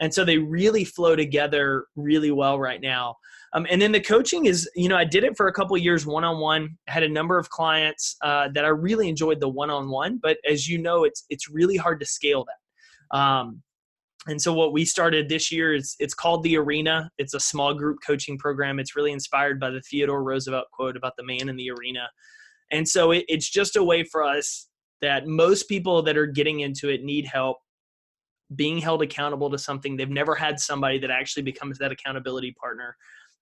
And so they really flow together really well right now. Um, and then the coaching is, you know, I did it for a couple years one on one. Had a number of clients uh, that I really enjoyed the one on one, but as you know, it's it's really hard to scale that. Um, and so what we started this year is it's called the Arena. It's a small group coaching program. It's really inspired by the Theodore Roosevelt quote about the man in the arena. And so it, it's just a way for us that most people that are getting into it need help being held accountable to something. They've never had somebody that actually becomes that accountability partner.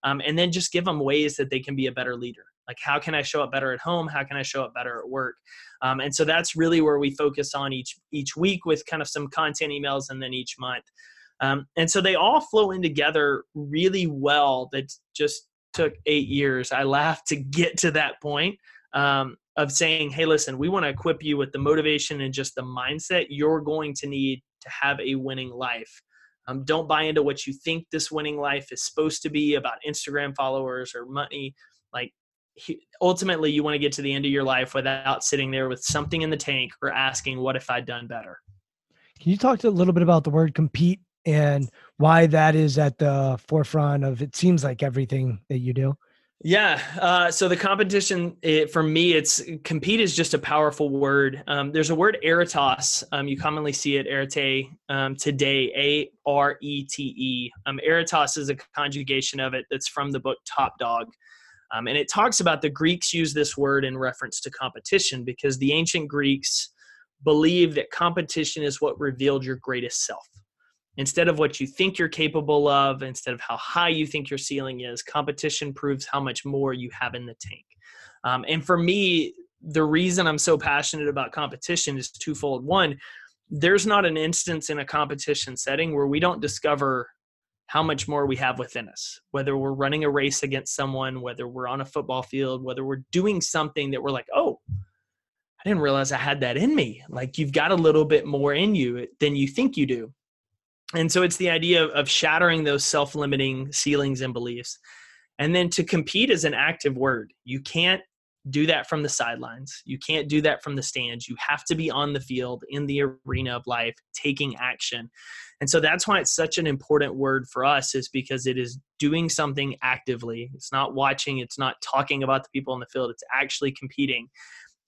Um, and then just give them ways that they can be a better leader. Like, how can I show up better at home? How can I show up better at work? Um, and so that's really where we focus on each each week with kind of some content emails, and then each month. Um, and so they all flow in together really well. That just took eight years. I laugh to get to that point um, of saying, hey, listen, we want to equip you with the motivation and just the mindset you're going to need to have a winning life. Um, don't buy into what you think this winning life is supposed to be about Instagram followers or money. Like, ultimately, you want to get to the end of your life without sitting there with something in the tank or asking, what if I'd done better? Can you talk a little bit about the word compete and why that is at the forefront of it seems like everything that you do? Yeah. Uh, so the competition it, for me, it's compete is just a powerful word. Um, there's a word aretas. Um, you commonly see it arete um, today. A R E T E. Um, aretas is a conjugation of it that's from the book Top Dog. Um, and it talks about the Greeks use this word in reference to competition because the ancient Greeks believed that competition is what revealed your greatest self. Instead of what you think you're capable of, instead of how high you think your ceiling is, competition proves how much more you have in the tank. Um, and for me, the reason I'm so passionate about competition is twofold. One, there's not an instance in a competition setting where we don't discover how much more we have within us, whether we're running a race against someone, whether we're on a football field, whether we're doing something that we're like, oh, I didn't realize I had that in me. Like you've got a little bit more in you than you think you do. And so it's the idea of shattering those self limiting ceilings and beliefs. And then to compete is an active word. You can't do that from the sidelines. You can't do that from the stands. You have to be on the field in the arena of life taking action. And so that's why it's such an important word for us is because it is doing something actively. It's not watching, it's not talking about the people in the field, it's actually competing.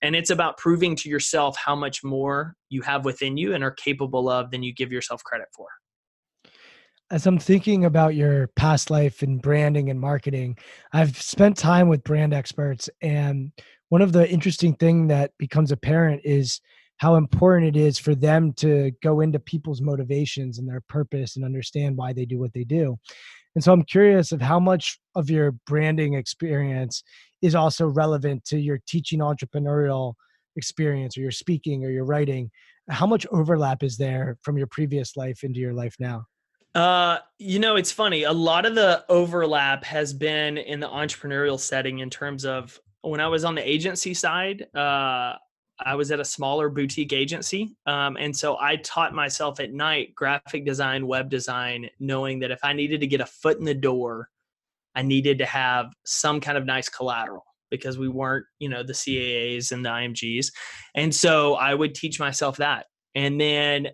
And it's about proving to yourself how much more you have within you and are capable of than you give yourself credit for as I'm thinking about your past life in branding and marketing, I've spent time with brand experts and one of the interesting thing that becomes apparent is how important it is for them to go into people's motivations and their purpose and understand why they do what they do. And so I'm curious of how much of your branding experience is also relevant to your teaching entrepreneurial experience or your speaking or your writing. How much overlap is there from your previous life into your life now? Uh, you know, it's funny. A lot of the overlap has been in the entrepreneurial setting in terms of when I was on the agency side, uh, I was at a smaller boutique agency. Um, and so I taught myself at night graphic design, web design, knowing that if I needed to get a foot in the door, I needed to have some kind of nice collateral because we weren't, you know, the CAAs and the IMGs. And so I would teach myself that. And then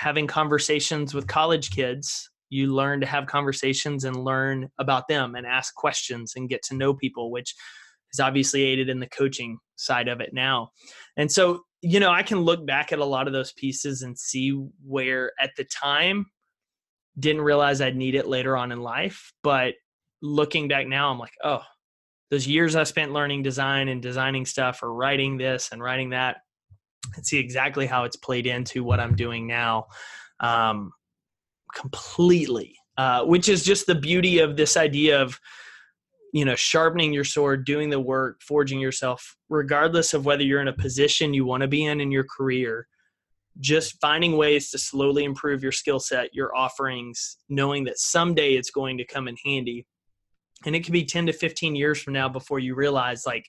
having conversations with college kids you learn to have conversations and learn about them and ask questions and get to know people which is obviously aided in the coaching side of it now. And so you know i can look back at a lot of those pieces and see where at the time didn't realize i'd need it later on in life but looking back now i'm like oh those years i spent learning design and designing stuff or writing this and writing that and see exactly how it's played into what I'm doing now um, completely, uh, which is just the beauty of this idea of, you know, sharpening your sword, doing the work, forging yourself, regardless of whether you're in a position you want to be in in your career. Just finding ways to slowly improve your skill set, your offerings, knowing that someday it's going to come in handy. And it could be 10 to 15 years from now before you realize, like,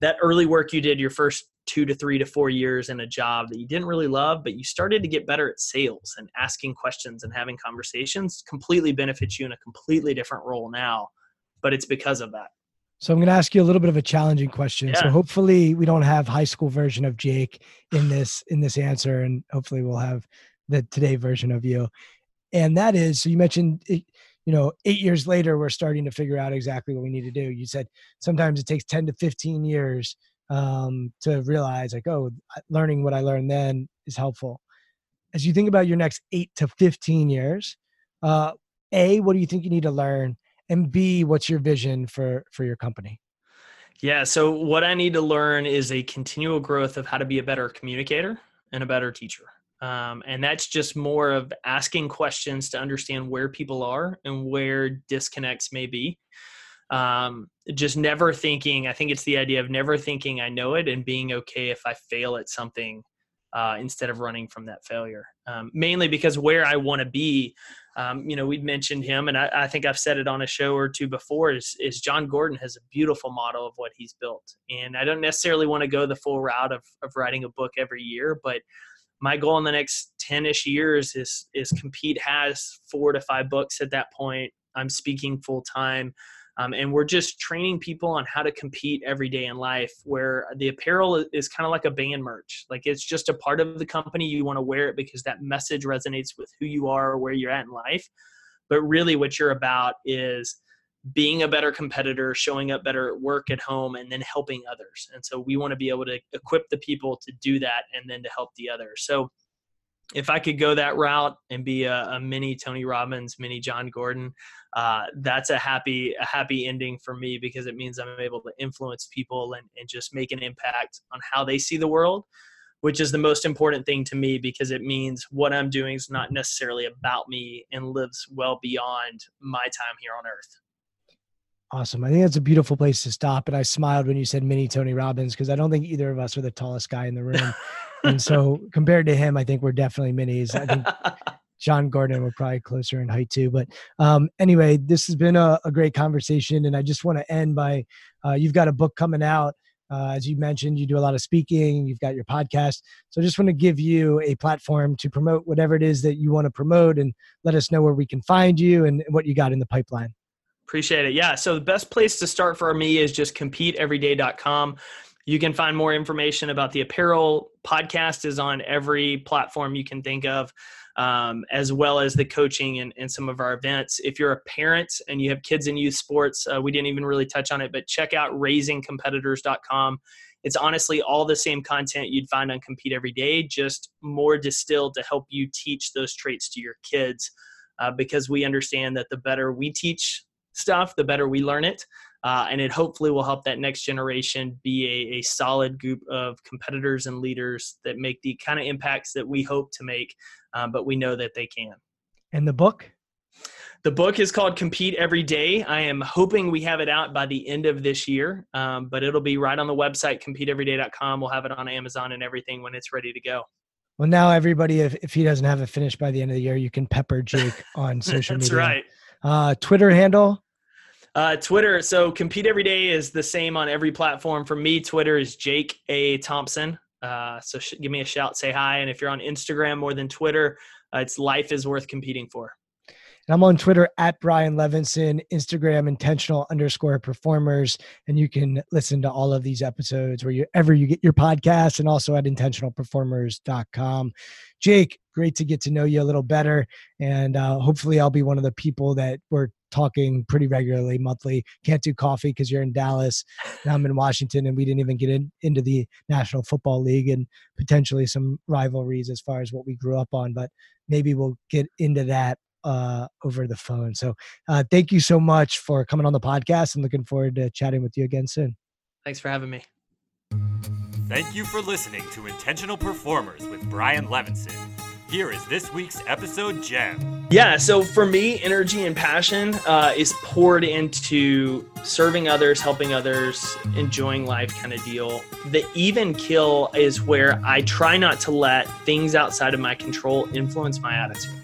that early work you did your first two to three to four years in a job that you didn't really love, but you started to get better at sales and asking questions and having conversations completely benefits you in a completely different role now. But it's because of that. So I'm going to ask you a little bit of a challenging question. Yeah. So hopefully we don't have high school version of Jake in this in this answer, and hopefully we'll have the today version of you. And that is, so you mentioned, you know, eight years later we're starting to figure out exactly what we need to do. You said sometimes it takes 10 to 15 years um, to realize like, oh, learning what I learned then is helpful. As you think about your next eight to 15 years, uh, A, what do you think you need to learn? And B, what's your vision for, for your company? Yeah. So what I need to learn is a continual growth of how to be a better communicator and a better teacher. Um, and that's just more of asking questions to understand where people are and where disconnects may be um, just never thinking i think it's the idea of never thinking i know it and being okay if i fail at something uh, instead of running from that failure. Um, mainly because where i want to be um, you know we've mentioned him and I, I, think i've said it on a show or two before is, is Jon Gordon has a beautiful model of what he's built. And i don't necessarily want to go the full route of, of writing a book every year but my goal in the next 10ish years is is compete has four to five books at that point. I'm speaking full time um, and we're just training people on how to compete every day in life where the apparel is kind of like a band merch. Like it's just a part of the company. You want to wear it because that message resonates with who you are or where you're at in life. But really what you're about is being a better competitor showing up better at work at home and then helping others. And so we want to be able to equip the people to do that and then to help the others. So if I could go that route and be a, a mini Tony Robbins, mini Jon Gordon, uh, that's a happy a happy ending for me because it means I'm able to influence people and, and just make an impact on how they see the world, which is the most important thing to me because it means what I'm doing is not necessarily about me and lives well beyond my time here on earth. Awesome. I think that's a beautiful place to stop. And I smiled when you said mini Tony Robbins because I don't think either of us are the tallest guy in the room. and so compared to him, I think we're definitely minis. I think Jon Gordon we're probably closer in height too. But um, anyway, this has been a, a, great conversation. And I just want to end by uh, you've got a book coming out. Uh, as you mentioned, you do a lot of speaking, you've got your podcast. So I just want to give you a platform to promote whatever it is that you want to promote and let us know where we can find you and what you got in the pipeline. Appreciate it. Yeah. So the best place to start for me is just competeeveryday.com. You can find more information about the apparel podcast is on every platform you can think of, um, as well as the coaching and, and, some of our events. If you're a parent and you have kids in youth sports, uh, we didn't even really touch on it, but check out raisingcompetitors.com. It's honestly all the same content you'd find on Compete Every Day, just more distilled to help you teach those traits to your kids. Uh, because we understand that the better we teach stuff, the better we learn it. Uh, and it hopefully will help that next generation be a, a, solid group of competitors and leaders that make the kind of impacts that we hope to make, um, but we know that they can. And the book? The book is called Compete Every Day. I am hoping we have it out by the end of this year, um, but it'll be right on the website, competeeveryday.com. We'll have it on Amazon and everything when it's ready to go. Well, now everybody, if, if he doesn't have it finished by the end of the year, you can pepper Jake on social That's media. That's right. Uh, Twitter handle? Uh, Twitter. So compete every day is the same on every platform. For me, Twitter is Jake A Thompson. Uh, so sh- give me a shout, say hi, and if you're on Instagram more than Twitter, uh, it's life is worth competing for. And I'm on Twitter at Brian Levinson, Instagram intentional underscore performers. And you can listen to all of these episodes wherever you get your podcast and also at intentionalperformers.com. Jake, great to get to know you a little better. And uh, hopefully, I'll be one of the people that we're talking pretty regularly, monthly. Can't do coffee because you're in Dallas and I'm in Washington, and we didn't even get in, into the National Football League and potentially some rivalries as far as what we grew up on. But maybe we'll get into that uh, over the phone. So uh, thank you so much for coming on the podcast and looking forward to chatting with you again soon. Thanks for having me. Thank you for listening to Intentional Performers with Brian Levinson. Here is this week's episode gem. Yeah, so for me, energy and passion uh, is poured into serving others, helping others, enjoying life kind of deal. The even kill is where I try not to let things outside of my control influence my attitude.